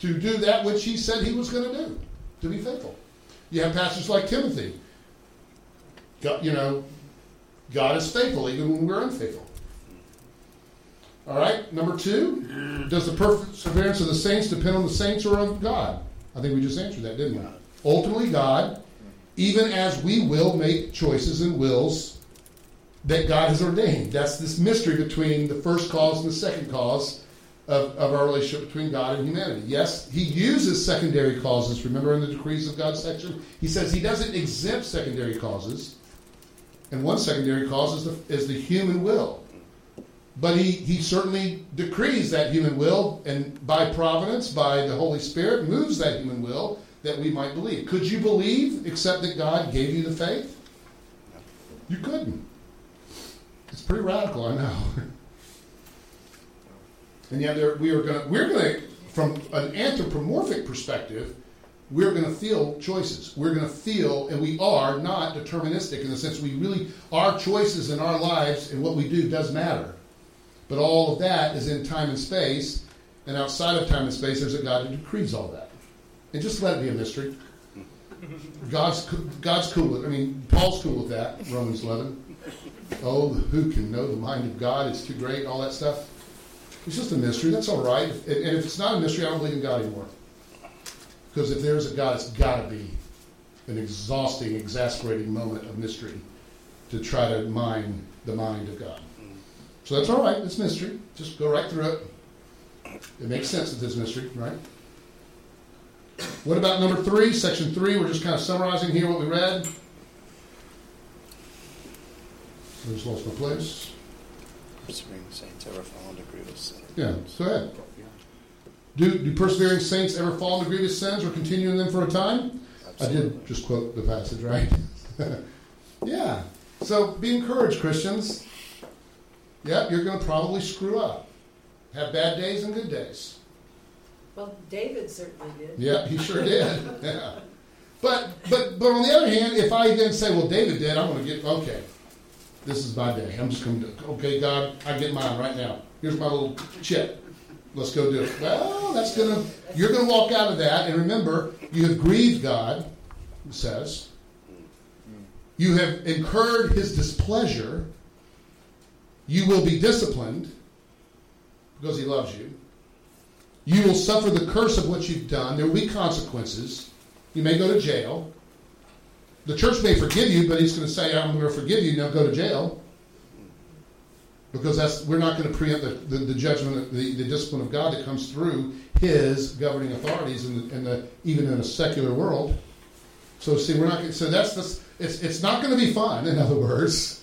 to do that which he said he was going to do, to be faithful. You have pastors like Timothy. God, you know, God is faithful even when we're unfaithful. All right, number two, does the perseverance of the saints depend on the saints or on God? I think we just answered that, didn't we? Ultimately, God, even as we will make choices and wills that God has ordained. That's this mystery between the first cause and the second cause of, of our relationship between God and humanity. Yes, he uses secondary causes. Remember in the decrees of God section? He says he doesn't exempt secondary causes. And one secondary cause is the, is the human will. But he, he certainly decrees that human will, and by providence, by the Holy Spirit, moves that human will that we might believe. Could you believe except that God gave you the faith? You couldn't. Pretty radical, I know. and yet there, we are going we're going to, from an anthropomorphic perspective, we're going to feel choices. We're going to feel, and we are not deterministic in the sense we really, our choices in our lives and what we do does matter. But all of that is in time and space, and outside of time and space, there's a God who decrees all that. And just let it be a mystery. God's God's cool with. I mean, Paul's cool with that. Romans 11. Oh, who can know the mind of God? It's too great. All that stuff. It's just a mystery. That's all right. And if it's not a mystery, I don't believe in God anymore. Because if there's a God, it's got to be an exhausting, exasperating moment of mystery to try to mine the mind of God. So that's all right. It's mystery. Just go right through it. It makes sense that it's mystery, right? What about number three, section three? We're just kind of summarizing here what we read. I just lost my place. Persevering saints ever fall into grievous sin. Yeah, go ahead. Do, do persevering saints ever fall into grievous sins or continue in them for a time? Absolutely. I did just quote the passage, right? yeah. So be encouraged, Christians. Yep, you're going to probably screw up. Have bad days and good days. Well, David certainly did. Yeah, he sure did. Yeah. But but but on the other hand, if I then say, well, David did, I'm going to get okay. This is my day. I'm just going to okay, God, I get mine right now. Here's my little chip. Let's go do it. Well, that's going to you're going to walk out of that, and remember, you have grieved God. It says you have incurred His displeasure. You will be disciplined because He loves you. You will suffer the curse of what you've done. There will be consequences. You may go to jail. The church may forgive you, but he's going to say, I'm going to forgive you, now go to jail. Because that's we're not going to preempt the, the, the judgment, the, the discipline of God that comes through his governing authorities in the, in the, even in a secular world. So see, we're not. So that's this. It's it's not going to be fun. In other words,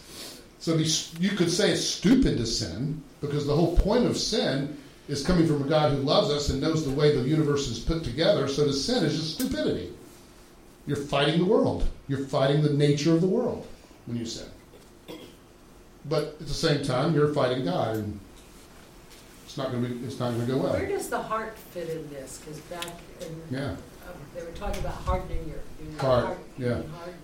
so be, you could say it's stupid to sin because the whole point of sin is coming from a God who loves us and knows the way the universe is put together. So to sin is just stupidity. You're fighting the world. You're fighting the nature of the world when you sin. But at the same time, you're fighting God, and it's not going to be. It's not going to go well. Where does the heart fit in this? Because back in, Yeah. um, they were talking about hardening your, your Heart, yeah. hardened.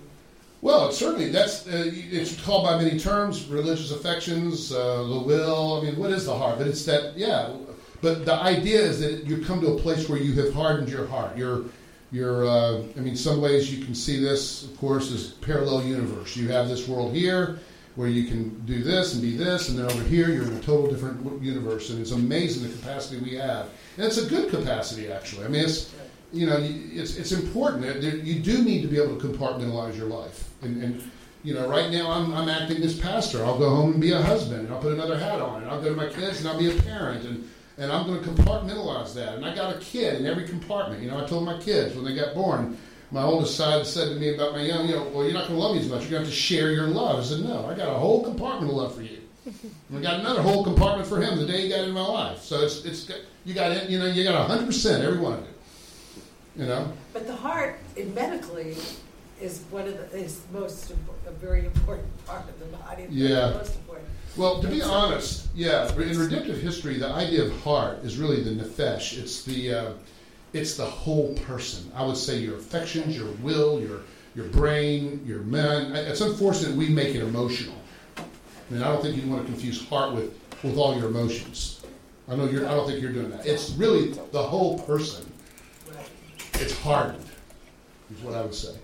Well, certainly that's uh, it's called by many terms: religious affections, uh, the will. I mean, what is the heart? But it's that, yeah. But the idea is that you come to a place where you have hardened your heart. You're, you're. Uh, I mean, some ways you can see this, of course, as parallel universe. You have this world here where you can do this and be this, and then over here you're in a total different universe. And it's amazing the capacity we have, and it's a good capacity actually. I mean, it's you know, it's it's important. You do need to be able to compartmentalize your life, and, and you know, right now I'm I'm acting as pastor. I'll go home and be a husband, and I'll put another hat on, and I'll go to my kids, and I'll be a parent, and and I'm going to compartmentalize that. And I got a kid in every compartment. You know, I told my kids when they got born. My oldest son said to me about my young, you know, well, you're not going to love me as much. You're going to have to share your love. I said, no, I got a whole compartment of love for you. And I got another whole compartment for him the day he got in my life. So it's it's you got it. You know, you got hundred percent every one of it. You know. But the heart, in medically, is one of the is most a very important part of the body. Yeah. Well, to be honest, yeah, in redemptive history, the idea of heart is really the nefesh. It's the uh, it's the whole person. I would say your affections, your will, your your brain, your man. It's unfortunate we make it emotional. I mean, I don't think you want to confuse heart with with all your emotions. I know you're. I don't think you're doing that. It's really the whole person. It's hardened, is what I would say.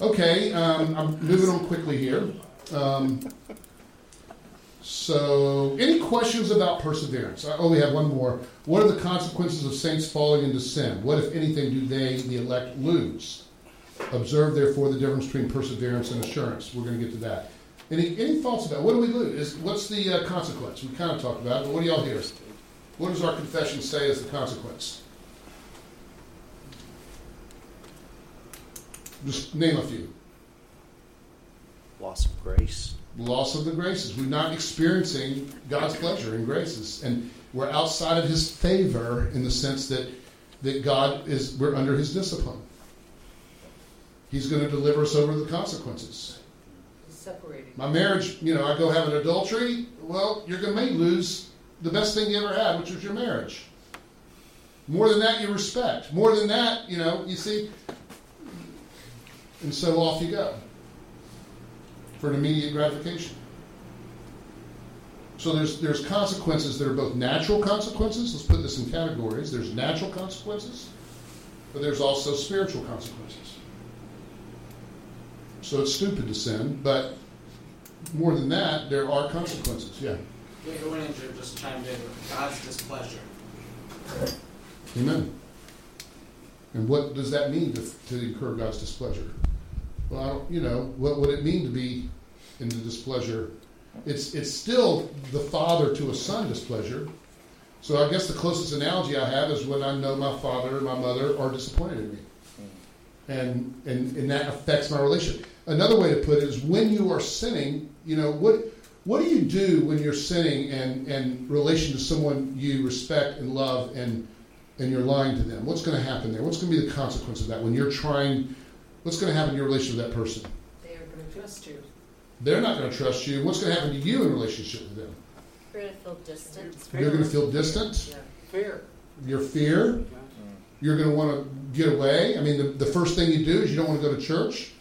Okay, um, I'm moving on quickly here. Um, so, any questions about perseverance? I only have one more. What are the consequences of saints falling into sin? What, if anything, do they, the elect, lose? Observe, therefore, the difference between perseverance and assurance. We're going to get to that. Any, any thoughts about what do we lose? Is, what's the uh, consequence? We kind of talked about it, but what do y'all hear? What does our confession say is the consequence? Just name a few. Loss of grace. Loss of the graces. We're not experiencing God's pleasure and graces, and we're outside of His favor in the sense that that God is. We're under His discipline. He's going to deliver us over the consequences. Separating. My marriage, you know, I go have an adultery. Well, you're going to may lose the best thing you ever had, which was your marriage. More than that, you respect. More than that, you know, you see. And so off you go for an immediate gratification. So there's there's consequences that are both natural consequences. Let's put this in categories. There's natural consequences, but there's also spiritual consequences. So it's stupid to sin, but more than that, there are consequences. Yeah. Yeah, Winninger just chimed in. God's displeasure. Amen. And what does that mean to, to incur God's displeasure? Well, I don't, you know, what would it mean to be in the displeasure? It's it's still the father to a son displeasure. So I guess the closest analogy I have is when I know my father or my mother are disappointed in me, and and and that affects my relationship. Another way to put it is when you are sinning, you know what what do you do when you're sinning and and relation to someone you respect and love and and you're lying to them? What's going to happen there? What's going to be the consequence of that when you're trying? What's going to happen in your relationship with that person? They are going to trust you. They're not going to trust you. What's going to happen to you in relationship with them? You're going to feel distant. You're going to feel distant. Yeah. Fear. Your fear. Mm-hmm. You're going to want to get away. I mean, the, the first thing you do is you don't want to go to church,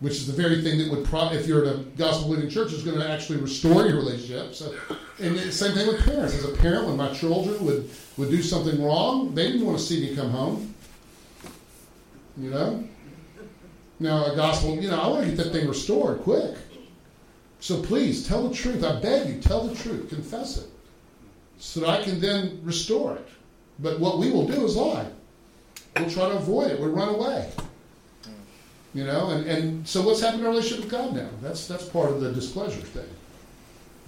which is the very thing that would, pro- if you're in a gospel believing church, is going to actually restore your relationship. So, and the same thing with parents. As a parent, when my children would would do something wrong, they didn't want to see me come home. You know. Now, a gospel, you know, I want to get that thing restored quick. So please tell the truth. I beg you, tell the truth. Confess it. So that I can then restore it. But what we will do is lie. We'll try to avoid it. We'll run away. You know, and, and so what's happened in our relationship with God now? That's that's part of the displeasure thing.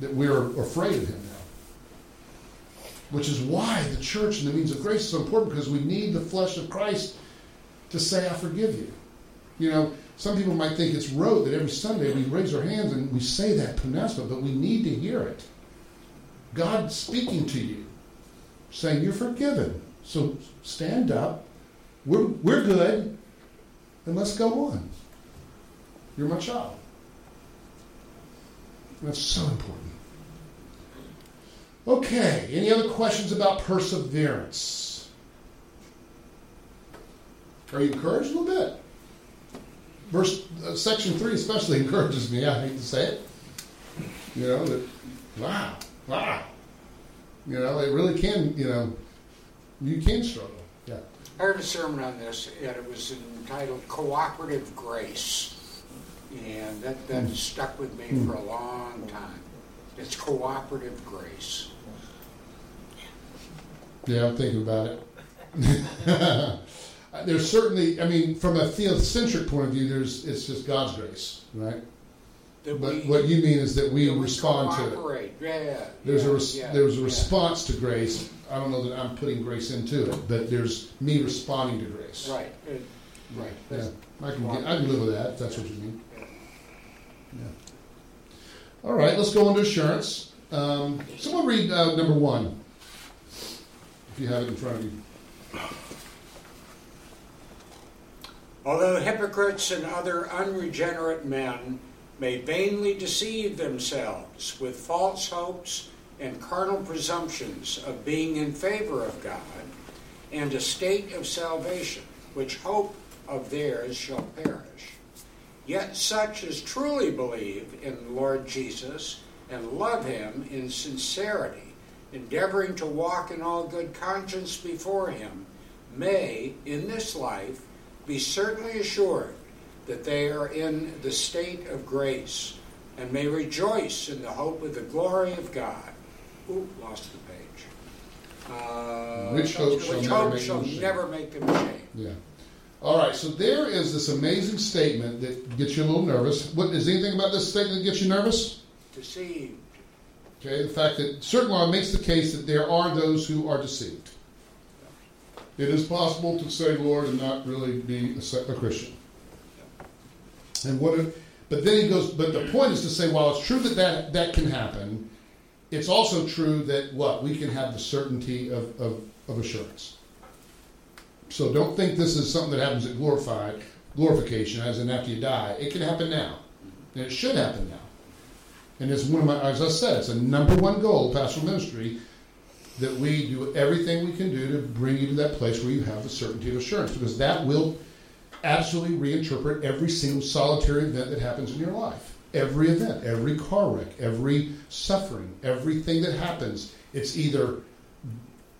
That we're afraid of him now. Which is why the church and the means of grace is so important because we need the flesh of Christ to say, I forgive you. You know, some people might think it's rote that every Sunday we raise our hands and we say that punasma, but we need to hear it. God speaking to you, saying you're forgiven. So stand up. We're, we're good, and let's go on. You're my child. That's so important. Okay, any other questions about perseverance? Are you encouraged a little bit? Verse uh, section three especially encourages me. I hate to say it. You know that. Wow, wow. You know it really can. You know, you can struggle. Yeah. I heard a sermon on this, and it was entitled "Cooperative Grace," and that that Hmm. stuck with me for a long time. It's cooperative grace. Yeah, I'm thinking about it. there's certainly, I mean, from a theocentric point of view, there's it's just God's grace, right? That But we, what you mean is that we that we respond to it. cooperate. Yeah, There's yeah, a res- yeah, there's a yeah. response to grace. I don't know that I'm putting grace into it, but there's me responding to grace. Right, uh, right. Yeah, I can get, I can live with that if that's what you mean. Yeah. All right, let's go into assurance. Um, someone read uh, number one, if you have it in front of you. Although hypocrites and other unregenerate men may vainly deceive themselves with false hopes and carnal presumptions of being in favor of God and a state of salvation, which hope of theirs shall perish. Yet such as truly believe in the Lord Jesus and love him in sincerity, endeavoring to walk in all good conscience before him, may, in this life, be certainly assured that they are in the state of grace and may rejoice in the hope of the glory of God. Ooh, lost the page. Uh, Which hope shall which never hope make shall never make them ashamed. Yeah. All right, so there is this amazing statement that gets you a little nervous. What is anything about this statement that gets you nervous? Deceived. Okay, the fact that certain law makes the case that there are those who are deceived. It is possible to say Lord and not really be a, Christian. And what? If, but then he goes. But the point is to say, while it's true that that, that can happen, it's also true that what we can have the certainty of, of, of assurance. So don't think this is something that happens at glorified glorification, as in after you die. It can happen now, and it should happen now. And it's one of my, as I said, it's a number one goal pastoral ministry that we do everything we can do to bring you to that place where you have the certainty of assurance, because that will absolutely reinterpret every single solitary event that happens in your life. Every event, every car wreck, every suffering, everything that happens, it's either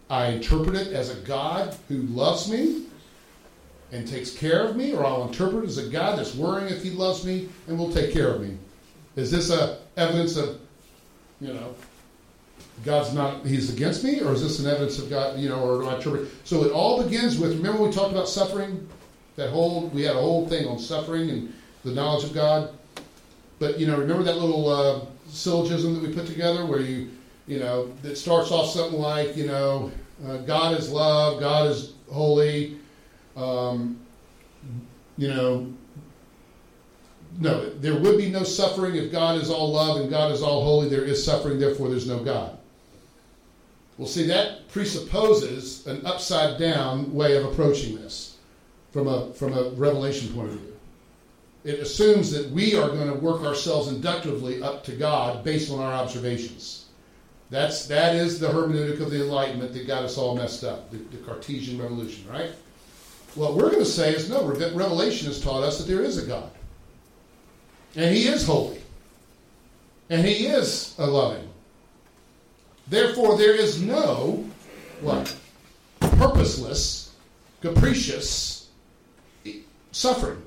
I interpret it as a God who loves me and takes care of me, or I'll interpret it as a God that's worrying if he loves me and will take care of me. Is this a evidence of, you know, God's not, he's against me, or is this an evidence of God, you know, or do I interpret? So it all begins with, remember we talked about suffering? That whole, we had a whole thing on suffering and the knowledge of God. But, you know, remember that little uh, syllogism that we put together where you, you know, that starts off something like, you know, uh, God is love, God is holy, um, you know, no, there would be no suffering if God is all love and God is all holy. There is suffering, therefore, there's no God. Well, see, that presupposes an upside down way of approaching this from a, from a revelation point of view. It assumes that we are going to work ourselves inductively up to God based on our observations. That's, that is the hermeneutic of the Enlightenment that got us all messed up, the, the Cartesian revolution, right? What we're going to say is no, Revelation has taught us that there is a God. And he is holy. And he is a loving. Therefore, there is no what? Purposeless, capricious suffering.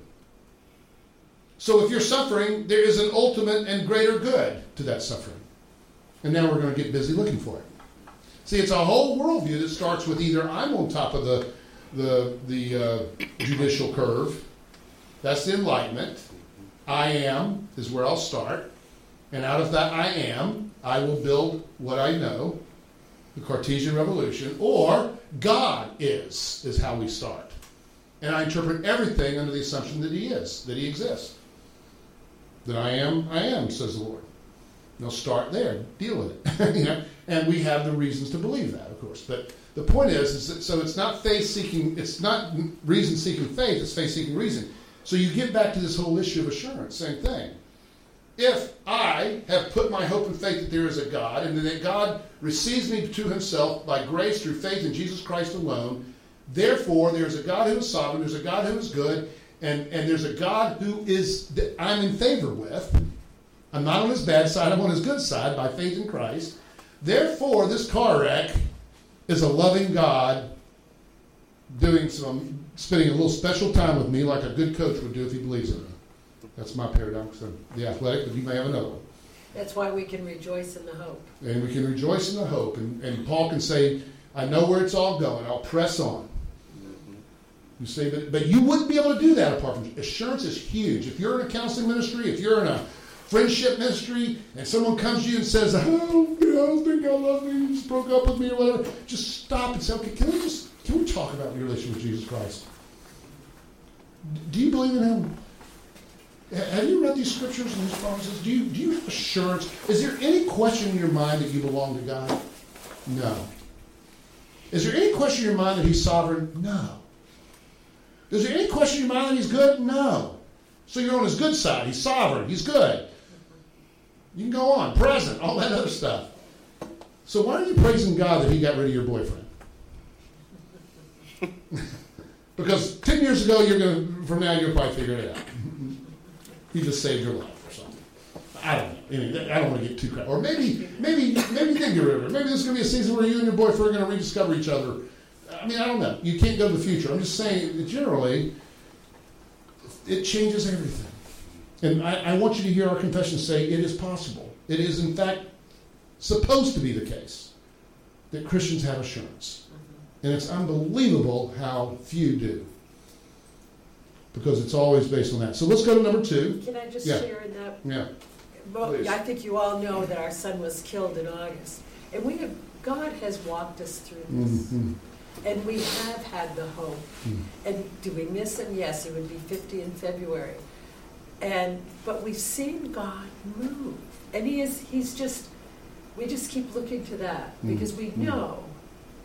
So if you're suffering, there is an ultimate and greater good to that suffering. And now we're going to get busy looking for it. See, it's a whole worldview that starts with either I'm on top of the the the uh, judicial curve, that's the enlightenment, I am is where I'll start. And out of that I am, I will build what I know, the Cartesian revolution, or God is, is how we start. And I interpret everything under the assumption that He is, that He exists. That I am, I am, says the Lord. Now start there, deal with it. you know? And we have the reasons to believe that, of course. But the point is, is that, so it's not faith seeking, it's not reason seeking faith, it's faith seeking reason. So you get back to this whole issue of assurance, same thing. If I have put my hope and faith that there is a God, and that God receives me to himself by grace through faith in Jesus Christ alone, therefore there's a God who is sovereign, there's a God who is good, and, and there's a God who is that I'm in favor with. I'm not on his bad side, I'm on his good side by faith in Christ. Therefore, this car wreck is a loving God doing some, spending a little special time with me like a good coach would do if he believes in me. That's my paradox of the athletic, but you may have another one. That's why we can rejoice in the hope. And we can rejoice in the hope. And, and Paul can say, I know where it's all going. I'll press on. You say, but, but you wouldn't be able to do that apart from assurance is huge. If you're in a counseling ministry, if you're in a friendship ministry, and someone comes to you and says, "Oh, you know, I don't think I love you, you just broke up with me or whatever," just stop and say, "Okay, can we just can we talk about your relationship with Jesus Christ? Do you believe in Him? Have you read these scriptures and these promises? Do you do you have assurance? Is there any question in your mind that you belong to God? No. Is there any question in your mind that He's sovereign? No. Is there any question in your mind that He's good? No. So you're on His good side. He's sovereign. He's good. You can go on, present, all that other stuff. So why are you praising God that He got rid of your boyfriend? because ten years ago, you're going to, from now, you'll probably figure it out. He just saved your life or something. I don't know. I don't want to get too crap. Or maybe, maybe, maybe you did get rid of her. Maybe this is going to be a season where you and your boyfriend are going to rediscover each other. I mean, I don't know. You can't go to the future. I'm just saying, generally, it changes everything. And I, I want you to hear our confession say it is possible. It is, in fact, supposed to be the case that Christians have assurance. And it's unbelievable how few do. Because it's always based on that. So let's go to number two. Can I just Yeah. share in that? Yeah. Well, Please. I think you all know that our son was killed in August. And we have, God has walked us through this. Mhm. And we have had the hope. Mm. And do we miss him? Yes, he would be 50 in February. And but we've seen God move, and he is he's just we just keep looking to that Mm. because we Mm. know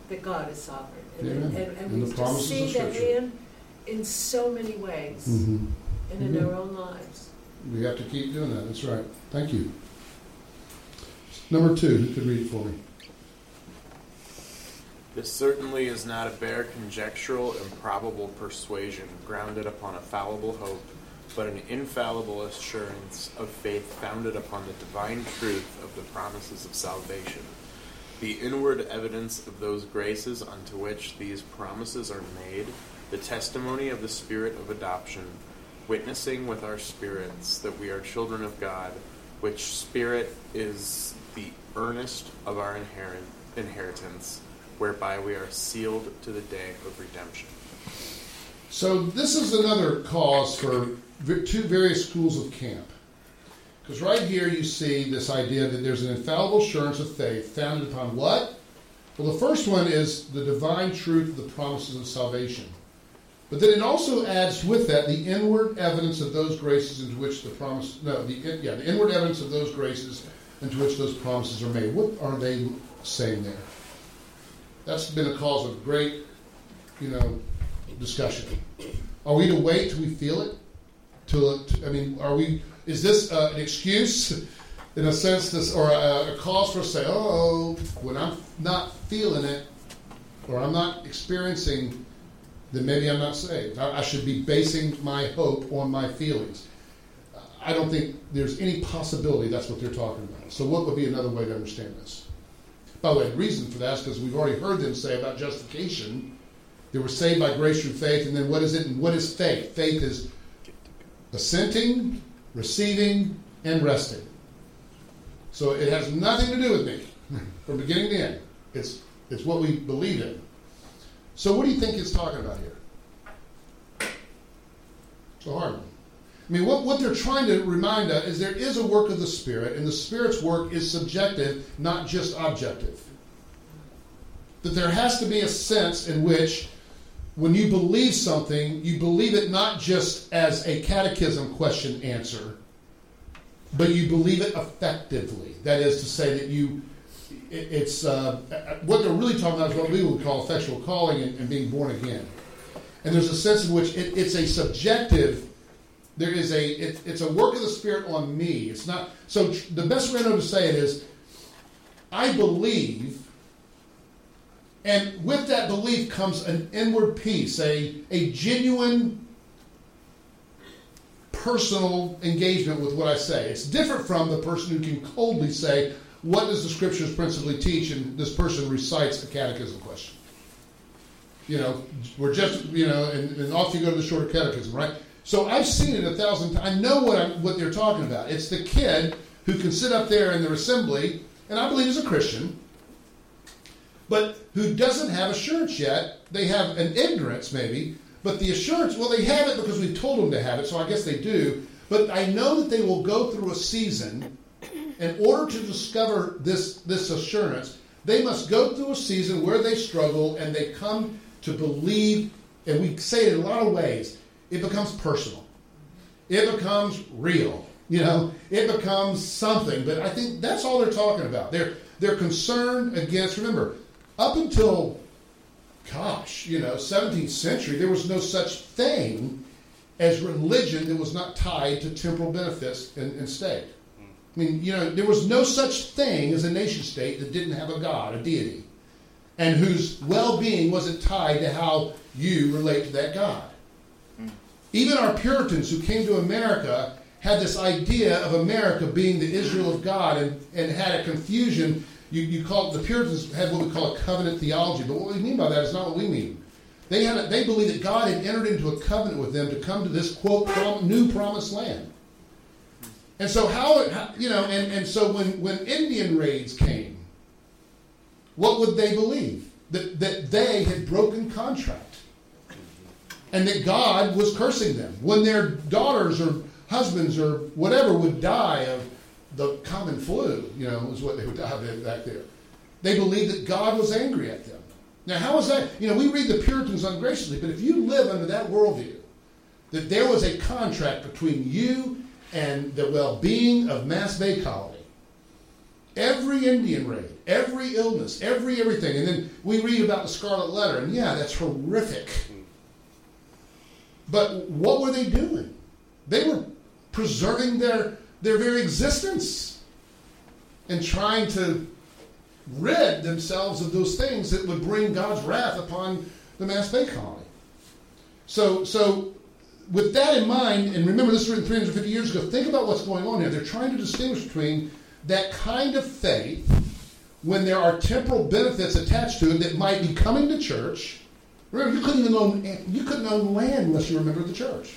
that God is sovereign, and, Amen. and, and, And we the just promises see that the Scripture. hand in so many ways, Mhm. and in Mhm. our own lives. We have to keep doing that. That's right. Thank you. Number two, who could read it for me? This certainly is not a bare conjectural, improbable persuasion grounded upon a fallible hope, but an infallible assurance of faith founded upon the divine truth of the promises of salvation. The inward evidence of those graces unto which these promises are made, the testimony of the Spirit of adoption, witnessing with our spirits that we are children of God, which Spirit is the earnest of our inherent inheritance, whereby we are sealed to the day of redemption. So this is another cause for two various schools of camp. Because right here you see this idea that there's an infallible assurance of faith founded upon what? Well, the first one is the divine truth of the promises of salvation. But then it also adds with that the inward evidence of those graces into which the promise, no, the, yeah, the inward evidence of those graces into which those promises are made. What are they saying there? That's been a cause of great, you know, discussion. Are we to wait till we feel it? To, I mean, are we? Is this uh, an excuse, in a sense, this or a, a cause for say, "Oh, when I'm not feeling it, or I'm not experiencing, then maybe I'm not saved. I, I should be basing my hope on my feelings." I don't think there's any possibility that's what they're talking about. So, what would be another way to understand this? By the way, the reason for that is because we've already heard them say about justification. They were saved by grace through faith, and then what is it? And what is faith? Faith is assenting, receiving, and resting. So it has nothing to do with me from beginning to end. It's it's what we believe in. So what do you think it's talking about here? A hard. I mean, what, what they're trying to remind us is there is a work of the Spirit, and the Spirit's work is subjective, not just objective. That there has to be a sense in which, when you believe something, you believe it not just as a catechism question answer, but you believe it effectively. That is to say, that you, it, it's uh, what they're really talking about is what we would call effectual calling and, and being born again. And there's a sense in which it, it's a subjective there is a it, it's a work of the spirit on me it's not so tr- the best way I know to say it is i believe and with that belief comes an inward peace a a genuine personal engagement with what i say it's different from the person who can coldly say what does the scriptures principally teach and this person recites a catechism question you know we're just you know and, and off you go to the shorter catechism right so I've seen it a thousand times. I know what I'm, what they're talking about. It's the kid who can sit up there in their assembly, and I believe is a Christian, but who doesn't have assurance yet. They have an ignorance, maybe, but the assurance, well, they have it because we've told them to have it, so I guess they do. But I know that they will go through a season in order to discover this, this assurance. They must go through a season where they struggle and they come to believe, and we say it in a lot of ways it becomes personal. It becomes real. You know, it becomes something. But I think that's all they're talking about. They're they're concerned against. Remember, up until, gosh, you know, 17th century, there was no such thing as religion that was not tied to temporal benefits and, and state. I mean, you know, there was no such thing as a nation state that didn't have a god, a deity, and whose well-being wasn't tied to how you relate to that god. Hmm. Even our Puritans who came to America had this idea of America being the Israel of God and, and had a confusion. You, you call it, the Puritans had what we call a covenant theology, but what we mean by that is not what we mean. They had a, they believed that God had entered into a covenant with them to come to this quote prom, new promised land. And so how, you know and, and so when, when Indian raids came, what would they believe? That that they had broken contract. and that God was cursing them. When their daughters or husbands or whatever would die of the common flu, you know, is what they would die of back there. They believed that God was angry at them. Now, how is that? You know, we read the Puritans ungraciously, but if you live under that worldview, that there was a contract between you and the well being of Mass Bay Colony, every Indian raid, every illness, every everything, and then we read about the Scarlet Letter, and yeah, that's horrific. But what were they doing? They were preserving their, their very existence and trying to rid themselves of those things that would bring God's wrath upon the Mass Bay colony. So, so with that in mind, and remember this was written 350 years ago, think about what's going on here. They're trying to distinguish between that kind of faith when there are temporal benefits attached to it that might be coming to church. Remember, you couldn't even own you couldn't own land unless you were a member of the church.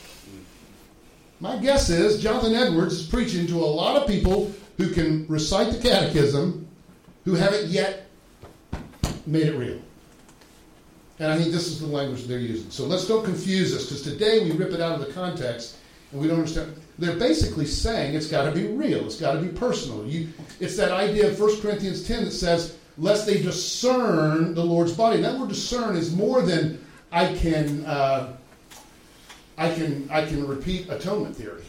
My guess is Jonathan Edwards is preaching to a lot of people who can recite the catechism who haven't yet made it real. And I think this is the language they're using. So let's don't confuse this, because today we rip it out of the context and we don't understand. They're basically saying it's got to be real, it's got to be personal. You, it's that idea of 1 Corinthians 10 that says, lest they discern the Lord's body. And that word discern is more than I can, uh, I can, I can repeat atonement theory.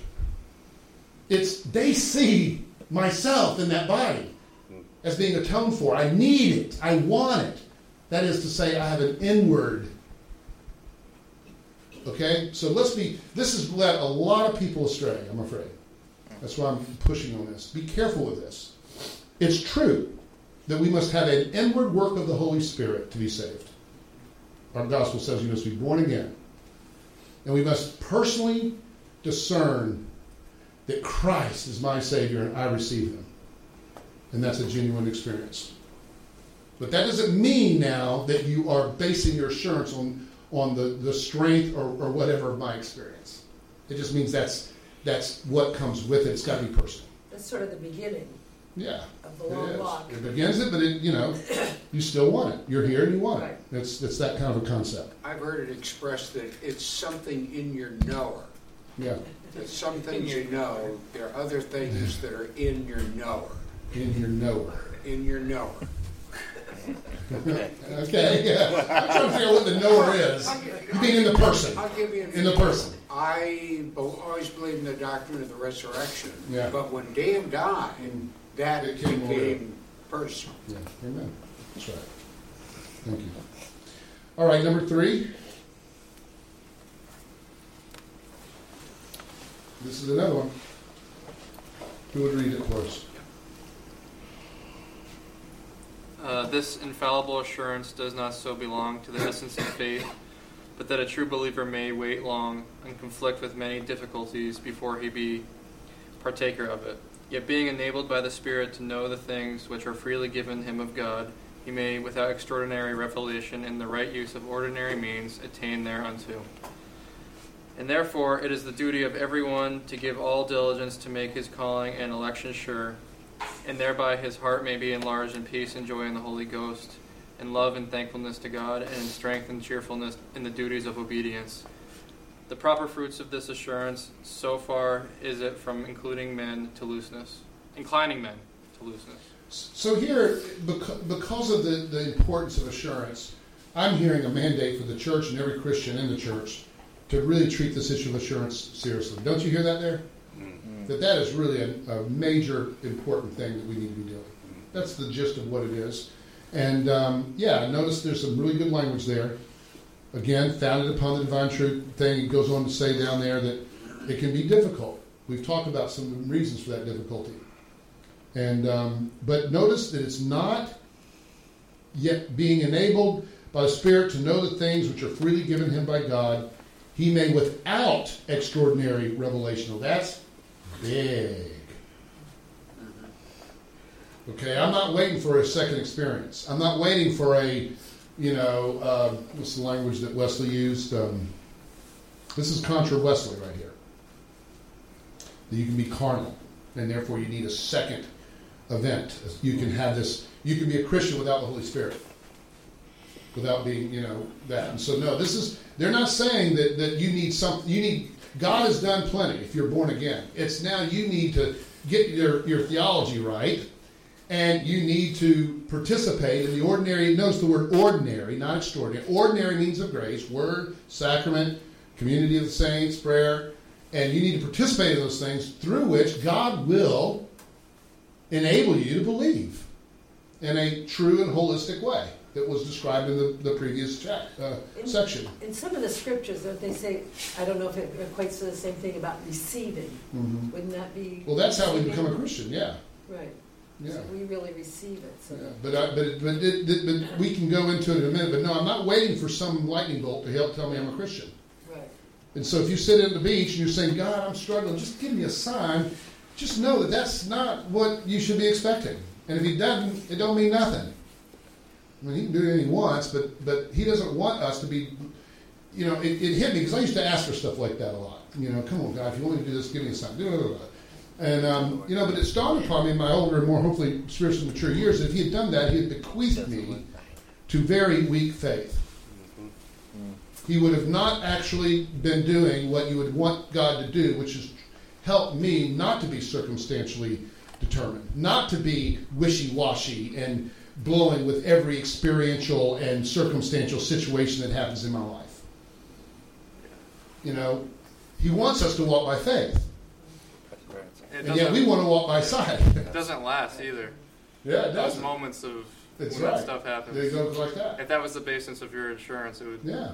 It's they see myself in that body as being atoned for. I need it. I want it. That is to say, I have an inward. Okay? So let's be, this has led a lot of people astray, I'm afraid. That's why I'm pushing on this. Be careful with this. It's true that we must have an inward work of the Holy Spirit to be saved. Our gospel says you must be born again. And we must personally discern that Christ is my Savior and I receive Him. And that's a genuine experience. But that doesn't mean now that you are basing your assurance on, on the, the strength or, or whatever of my experience. It just means that's, that's what comes with it. It's got to be personal. That's sort of the beginning Yeah. of the It long is. walk. It begins it, but it, you know, you still want it. You're here and you want it. Right. It's, it's that kind of a concept. I've heard it expressed that it's something in your knower. Yeah. That some things you know, there are other things that are in your knower. In your knower. In your knower. Okay. I'm trying to figure out what the knower is. You mean in the person? I'll give you an In the person. I be- always believed in the doctrine of the resurrection. Yeah. But when Dan died, and that It came became personal. Yeah, amen. That's right. Thank you. All right, number three. This is another one. Who would read it for us? Uh, this infallible assurance does not so belong to the essence of faith, but that a true believer may wait long and conflict with many difficulties before he be partaker of it. Yet being enabled by the Spirit to know the things which are freely given him of God, he may, without extraordinary revelation and the right use of ordinary means, attain thereunto. And therefore it is the duty of everyone to give all diligence to make his calling and election sure, and thereby his heart may be enlarged in peace and joy in the Holy Ghost, in love and thankfulness to God, and in strength and cheerfulness in the duties of obedience. The proper fruits of this assurance, so far is it from including men to looseness, inclining men to looseness. So here, because of the, the importance of assurance, I'm hearing a mandate for the church and every Christian in the church to really treat this issue of assurance seriously. Don't you hear that there? That that is really a, a major important thing that we need to be doing. That's the gist of what it is. And um, yeah, notice there's some really good language there. Again, founded upon the divine truth thing. It goes on to say down there that it can be difficult. We've talked about some reasons for that difficulty. And um, but notice that it's not yet being enabled by the Spirit to know the things which are freely given him by God, he may without extraordinary revelation. Well, that's big. Okay, I'm not waiting for a second experience. I'm not waiting for a, you know, uh, what's the language that Wesley used? Um, this is contra Wesley right here. That you can be carnal, and therefore you need a second event. You can have this. You can be a Christian without the Holy Spirit. without being, you know, that. And so no, this is they're not saying that, that you need something you need God has done plenty if you're born again. It's now you need to get your, your theology right and you need to participate in the ordinary notice the word ordinary, not extraordinary. Ordinary means of grace, word, sacrament, community of the saints, prayer, and you need to participate in those things through which God will enable you to believe in a true and holistic way that was described in the, the previous check, uh, In- section. In some of the scriptures, don't they say, I don't know if it equates to the same thing about receiving? Mhm. Wouldn't that be? Well, that's how we become a Christian, yeah. Right. Yeah. So we really receive it, so. Yeah, but I, but it, but, it, it- but we can go into it in a minute. But no, I'm not waiting for some lightning bolt to help tell me I'm a Christian. Right. And so if you sit at the beach and you're saying, God, I'm struggling, just give me a sign. Just know that that's not what you should be expecting. And if he doesn't, it don't mean nothing. I mean, he can do anything he wants, but but he doesn't want us to be. You know, it, it hit me because I used to ask for stuff like that a lot. You know, come on, God, if you want me to do this, give me sign. Blah, blah, blah. And um, you know, but it dawned upon me in my older and more hopefully spiritually mature years that if he had done that, he had bequeathed me to very weak faith. He would have not actually been doing what you would want God to do, which is help me not to be circumstantially determined, not to be wishy washy and blowing with every experiential and circumstantial situation that happens in my life. You know, He wants us to walk by faith, It and yet we want to walk by sight. it doesn't last either. yeah, it Those does. moments of when right. that stuff happens. It goes like that. If that was the basis of your assurance, it would. Yeah.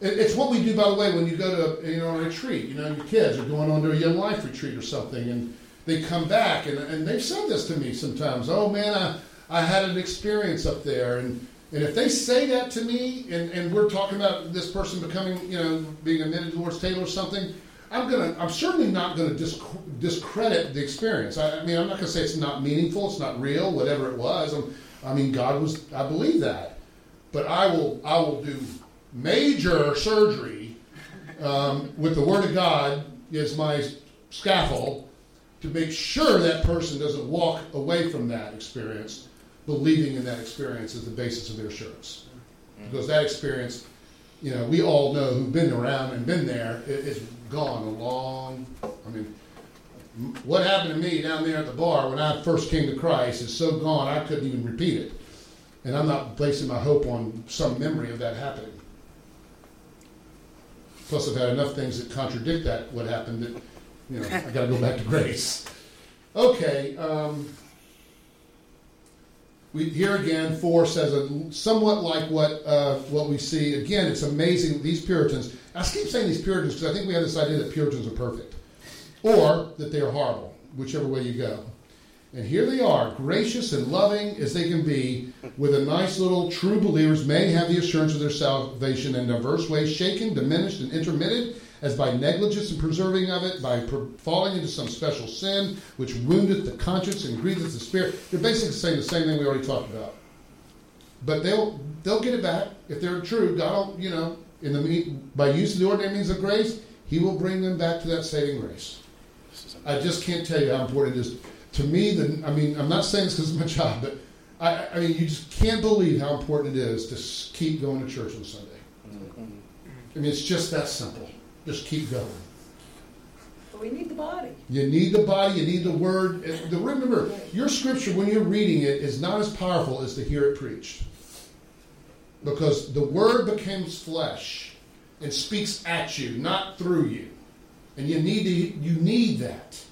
It's what we do, by the way, when you go to you know a retreat. You know, your kids are going on to a young life retreat or something, and they come back, and, and they've said this to me sometimes. Oh man, I, I had an experience up there, and and if they say that to me, and, and we're talking about this person becoming, you know, being admitted to Lord's table or something, I'm gonna, I'm certainly not gonna disc- discredit the experience. I, I mean, I'm not gonna say it's not meaningful, it's not real, whatever it was. I'm, I mean, God was, I believe that, but I will, I will do major surgery um, with the Word of God as my scaffold to make sure that person doesn't walk away from that experience believing in that experience as the basis of their assurance. Because that experience, you know, we all know who've been around and been there, it, it's gone a long, I mean, what happened to me down there at the bar when I first came to Christ is so gone I couldn't even repeat it. And I'm not placing my hope on some memory of that happening. Plus, I've had enough things that contradict that, what happened, that, you know, I got to go back to grace. Okay, um, we, here again, four says a, somewhat like what uh, what we see. Again, it's amazing. These Puritans. I keep saying these Puritans because I think we have this idea that Puritans are perfect, or that they are horrible, whichever way you go. And here they are, gracious and loving as they can be, with a nice little true believers may have the assurance of their salvation in diverse ways, shaken, diminished, and intermitted, as by negligence and preserving of it, by per- falling into some special sin, which woundeth the conscience and grieveth the spirit. They're basically saying the same thing we already talked about. But they'll they'll get it back if they're true. God, will, you know, in the by use of the ordinary means of grace, He will bring them back to that saving grace. I just can't tell you how important it is to me. The, I mean, I'm not saying this because it's my job, but I, I mean, you just can't believe how important it is to keep going to church on Sunday. Mm-hmm. I mean, it's just that simple. Just keep going. We need the body. You need the body, you need the word. The, remember, your scripture, when you're reading it, is not as powerful as to hear it preached. Because the word becomes flesh and speaks at you, not through you. And you need, to, you need that.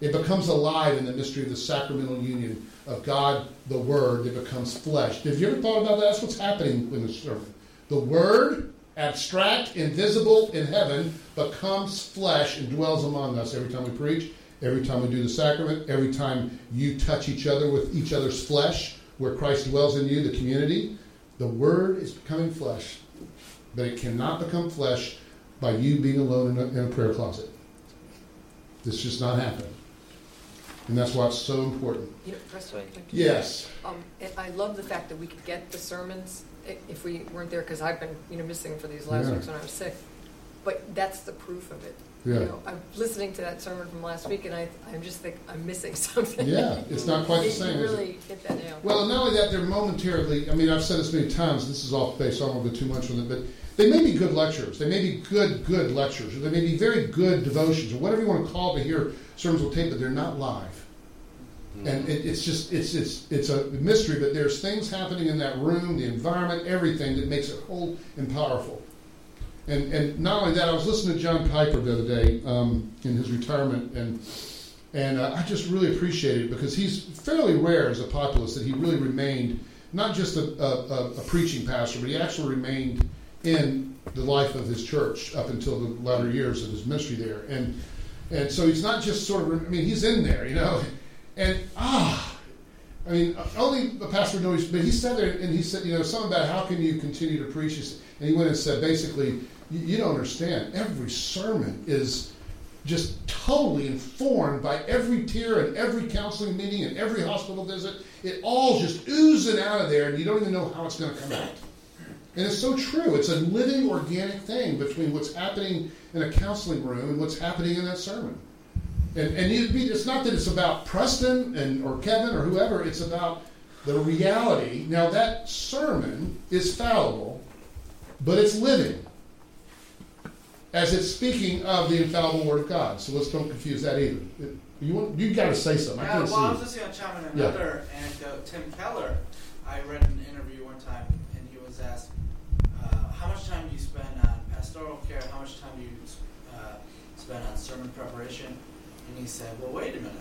It becomes alive in the mystery of the sacramental union of God, the Word, that becomes flesh. Have you ever thought about that? That's what's happening in the sermon. The Word, abstract, invisible in heaven, becomes flesh and dwells among us every time we preach, every time we do the sacrament, every time you touch each other with each other's flesh, where Christ dwells in you, the community. The Word is becoming flesh, but it cannot become flesh by you being alone in a, in a prayer closet. This just not happening. And that's why it's so important. You know, Yes. Um, I love the fact that we could get the sermons if we weren't there, because I've been, you know, missing for these last Yeah. weeks when I was sick. but that's the proof of it. Yeah. You know, I'm listening to that sermon from last week, and I, I'm just think I'm missing something. Yeah, it's not quite the You same, it? really hit that nail. Well, not only that, they're momentarily. I mean, I've said this many times. This is off base. So I won't go too much on it, but they may be good lecturers. They may be good, good lectures, or they may be very good devotions, or whatever you want to call it to hear sermons on tape, but they're not live. And it, it's just it's it's it's a mystery, but there's things happening in that room, the environment, everything that makes it whole and powerful. And and not only that, I was listening to John Piper the other day um, in his retirement, and and uh, I just really appreciate it because he's fairly rare as a populist that he really remained not just a, a, a, preaching pastor, but he actually remained in the life of his church up until the latter years of his ministry there. And and so he's not just sort of. I mean, he's in there, you know. And ah, I mean, only a pastor knows. But he said there, and he said, you know, something about how can you continue to preach? And he went and said, basically, you, you don't understand. Every sermon is just totally informed by every tear and every counseling meeting and every hospital visit. It all just oozing out of there, and you don't even know how it's going to come out. And it's so true. It's a living, organic thing between what's happening in a counseling room and what's happening in that sermon. And, and you, it's not that it's about Preston and or Kevin or whoever. It's about the reality. Now that sermon is fallible, but it's living, as it's speaking of the infallible Word of God. So let's don't confuse that either. It- you want, you got to say something. I can't well, I was just going to chime in Yeah. another anecdote. Tim Keller, I read an interview one time, and he was asked, uh, "How much time do you spend on pastoral care? How much time do you uh, spend on sermon preparation?" And he said, "Well, wait a minute.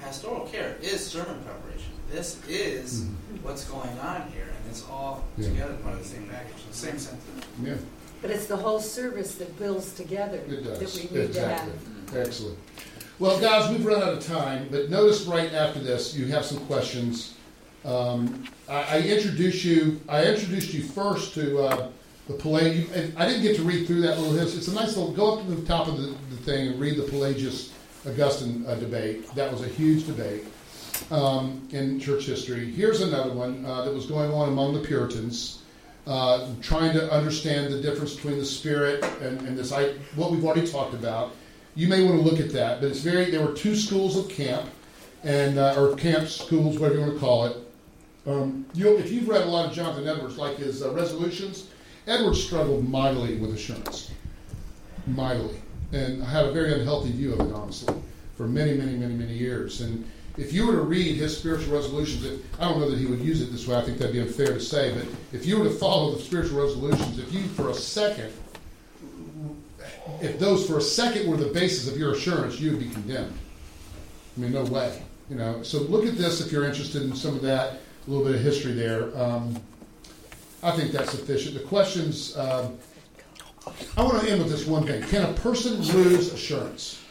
Pastoral care is sermon preparation. This is Mhm. what's going on here, and it's all Yeah. together part of the same package, the same sentiment." Yeah, But it's the whole service that builds together it that does. we need to have. Exactly. Excellent. Well, guys, we've run out of time, but notice right after this, you have some questions. Um, I, I introduced you. I introduced you first to uh, the Pelagius. I didn't get to read through that little history. It's a nice little. Go up to the top of the, the thing and read the Pelagius Augustine uh, debate. That was a huge debate um, in church history. Here's another one uh, that was going on among the Puritans. Uh, trying to understand the difference between the spirit and, and this, I, what we've already talked about. You may want to look at that, but it's very. There were two schools of camp, and uh, or camp schools, whatever you want to call it. Um, you, if you've read a lot of Jonathan Edwards, like his uh, resolutions, Edwards struggled mightily with assurance, mightily, and I had a very unhealthy view of it, honestly, for many, many, many, many years. And if you were to read his spiritual resolutions, if, I don't know that he would use it this way. I think that'd be unfair to say, but if you were to follow the spiritual resolutions, if you for a second if those for a second were the basis of your assurance, you would be condemned. I mean, no way. You know. So look at this if you're interested in some of that, a little bit of history there. Um, I think that's sufficient. The questions. Um, I want to end with this one thing: Can a person lose assurance?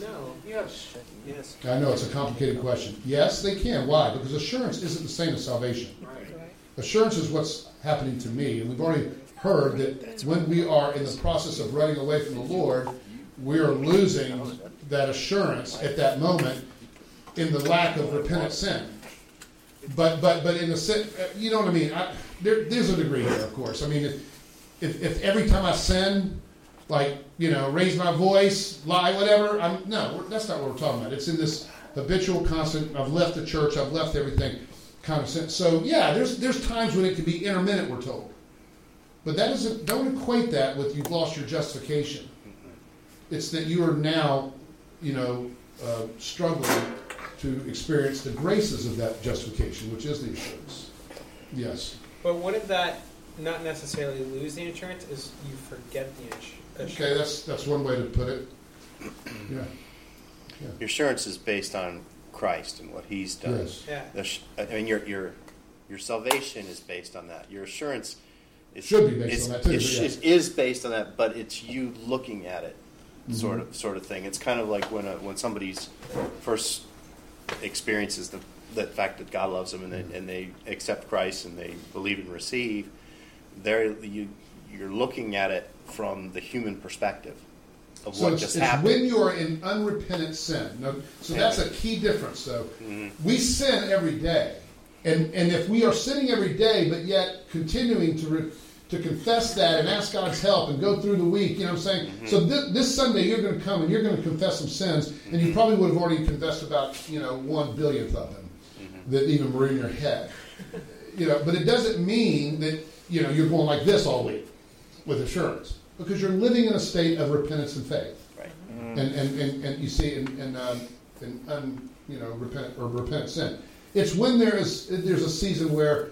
No. Yes. Yes. I know it's a complicated question. Yes, they can. Why? Because assurance isn't the same as salvation. Right. Assurance is what's happening to me, and we've already heard that when we are in the process of running away from the Lord, we are losing that assurance at that moment in the lack of repentant sin. But but but in the sin, you know what I mean. I, there, there's a degree here, of course. I mean, if, if if every time I sin, like you know, raise my voice, lie, whatever, I'm no, that's not what we're talking about. It's in this habitual, constant. I've left the church. I've left everything. Kind of sense. So yeah, there's there's times when it can be intermittent. We're told. But that doesn't don't equate that with you've lost your justification. It's that you are now, you know, uh, struggling to experience the graces of that justification, which is the assurance. Yes. But wouldn't that not necessarily lose the assurance? Is you forget the assurance? Okay, that's that's one way to put it. Yeah. Your assurance is based on Christ and what He's done. Yes. Yeah. The sh- I mean, your your your salvation is based on that. Your assurance is, Should be based is, on that, too, It but sh- it is based on that, but it's you looking at it, sort Mhm. of sort of thing. It's kind of like when a, when somebody's first experiences the the fact that God loves them and they, and they accept Christ and they believe and receive. There, you you're looking at it from the human perspective of So what just it's happened. when you are in unrepentant sin. Now, so that's a key difference, though. Mhm. We sin every day, and and if we are sinning every day, but yet continuing to re, to confess that and ask God's help and go through the week. You know what I'm saying? So this, this Sunday you're going to come and you're going to confess some sins, and you probably would have already confessed about you know one billionth of them that even were in your head. You know, but it doesn't mean that you know you're going like this all week with assurance because you're living in a state of repentance and faith. Right. And, and, and, and you see in, in, um, in un, you know repent or repentant sin. It's when there is there's a season where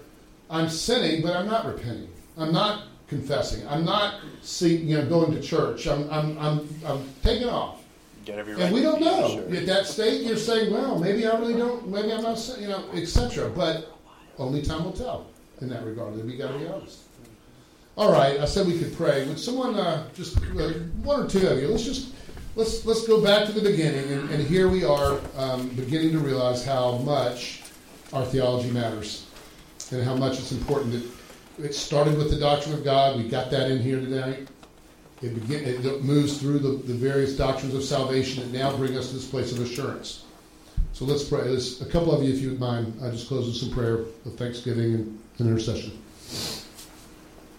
I'm sinning, but I'm not repenting. I'm not confessing. I'm not see, you know going to church. I'm I'm I'm, I'm taking off. Get every And we don't know. sure. At that state, you're saying, well, maybe I really don't, maybe I'm not, you know, etc. But only time will tell in that regard. We got to be honest. All right, I said we could pray. Would someone uh, just uh, one or two of you? Let's just let's let's go back to the beginning, and, and here we are, um, beginning to realize how much our theology matters, and how much it's important that it started with the doctrine of God. We got that in here tonight. It, begin, it moves through the, the various doctrines of salvation that now bring us to this place of assurance. So let's pray. There's a couple of you, if you would mind, I just close with some prayer of thanksgiving and, and intercession.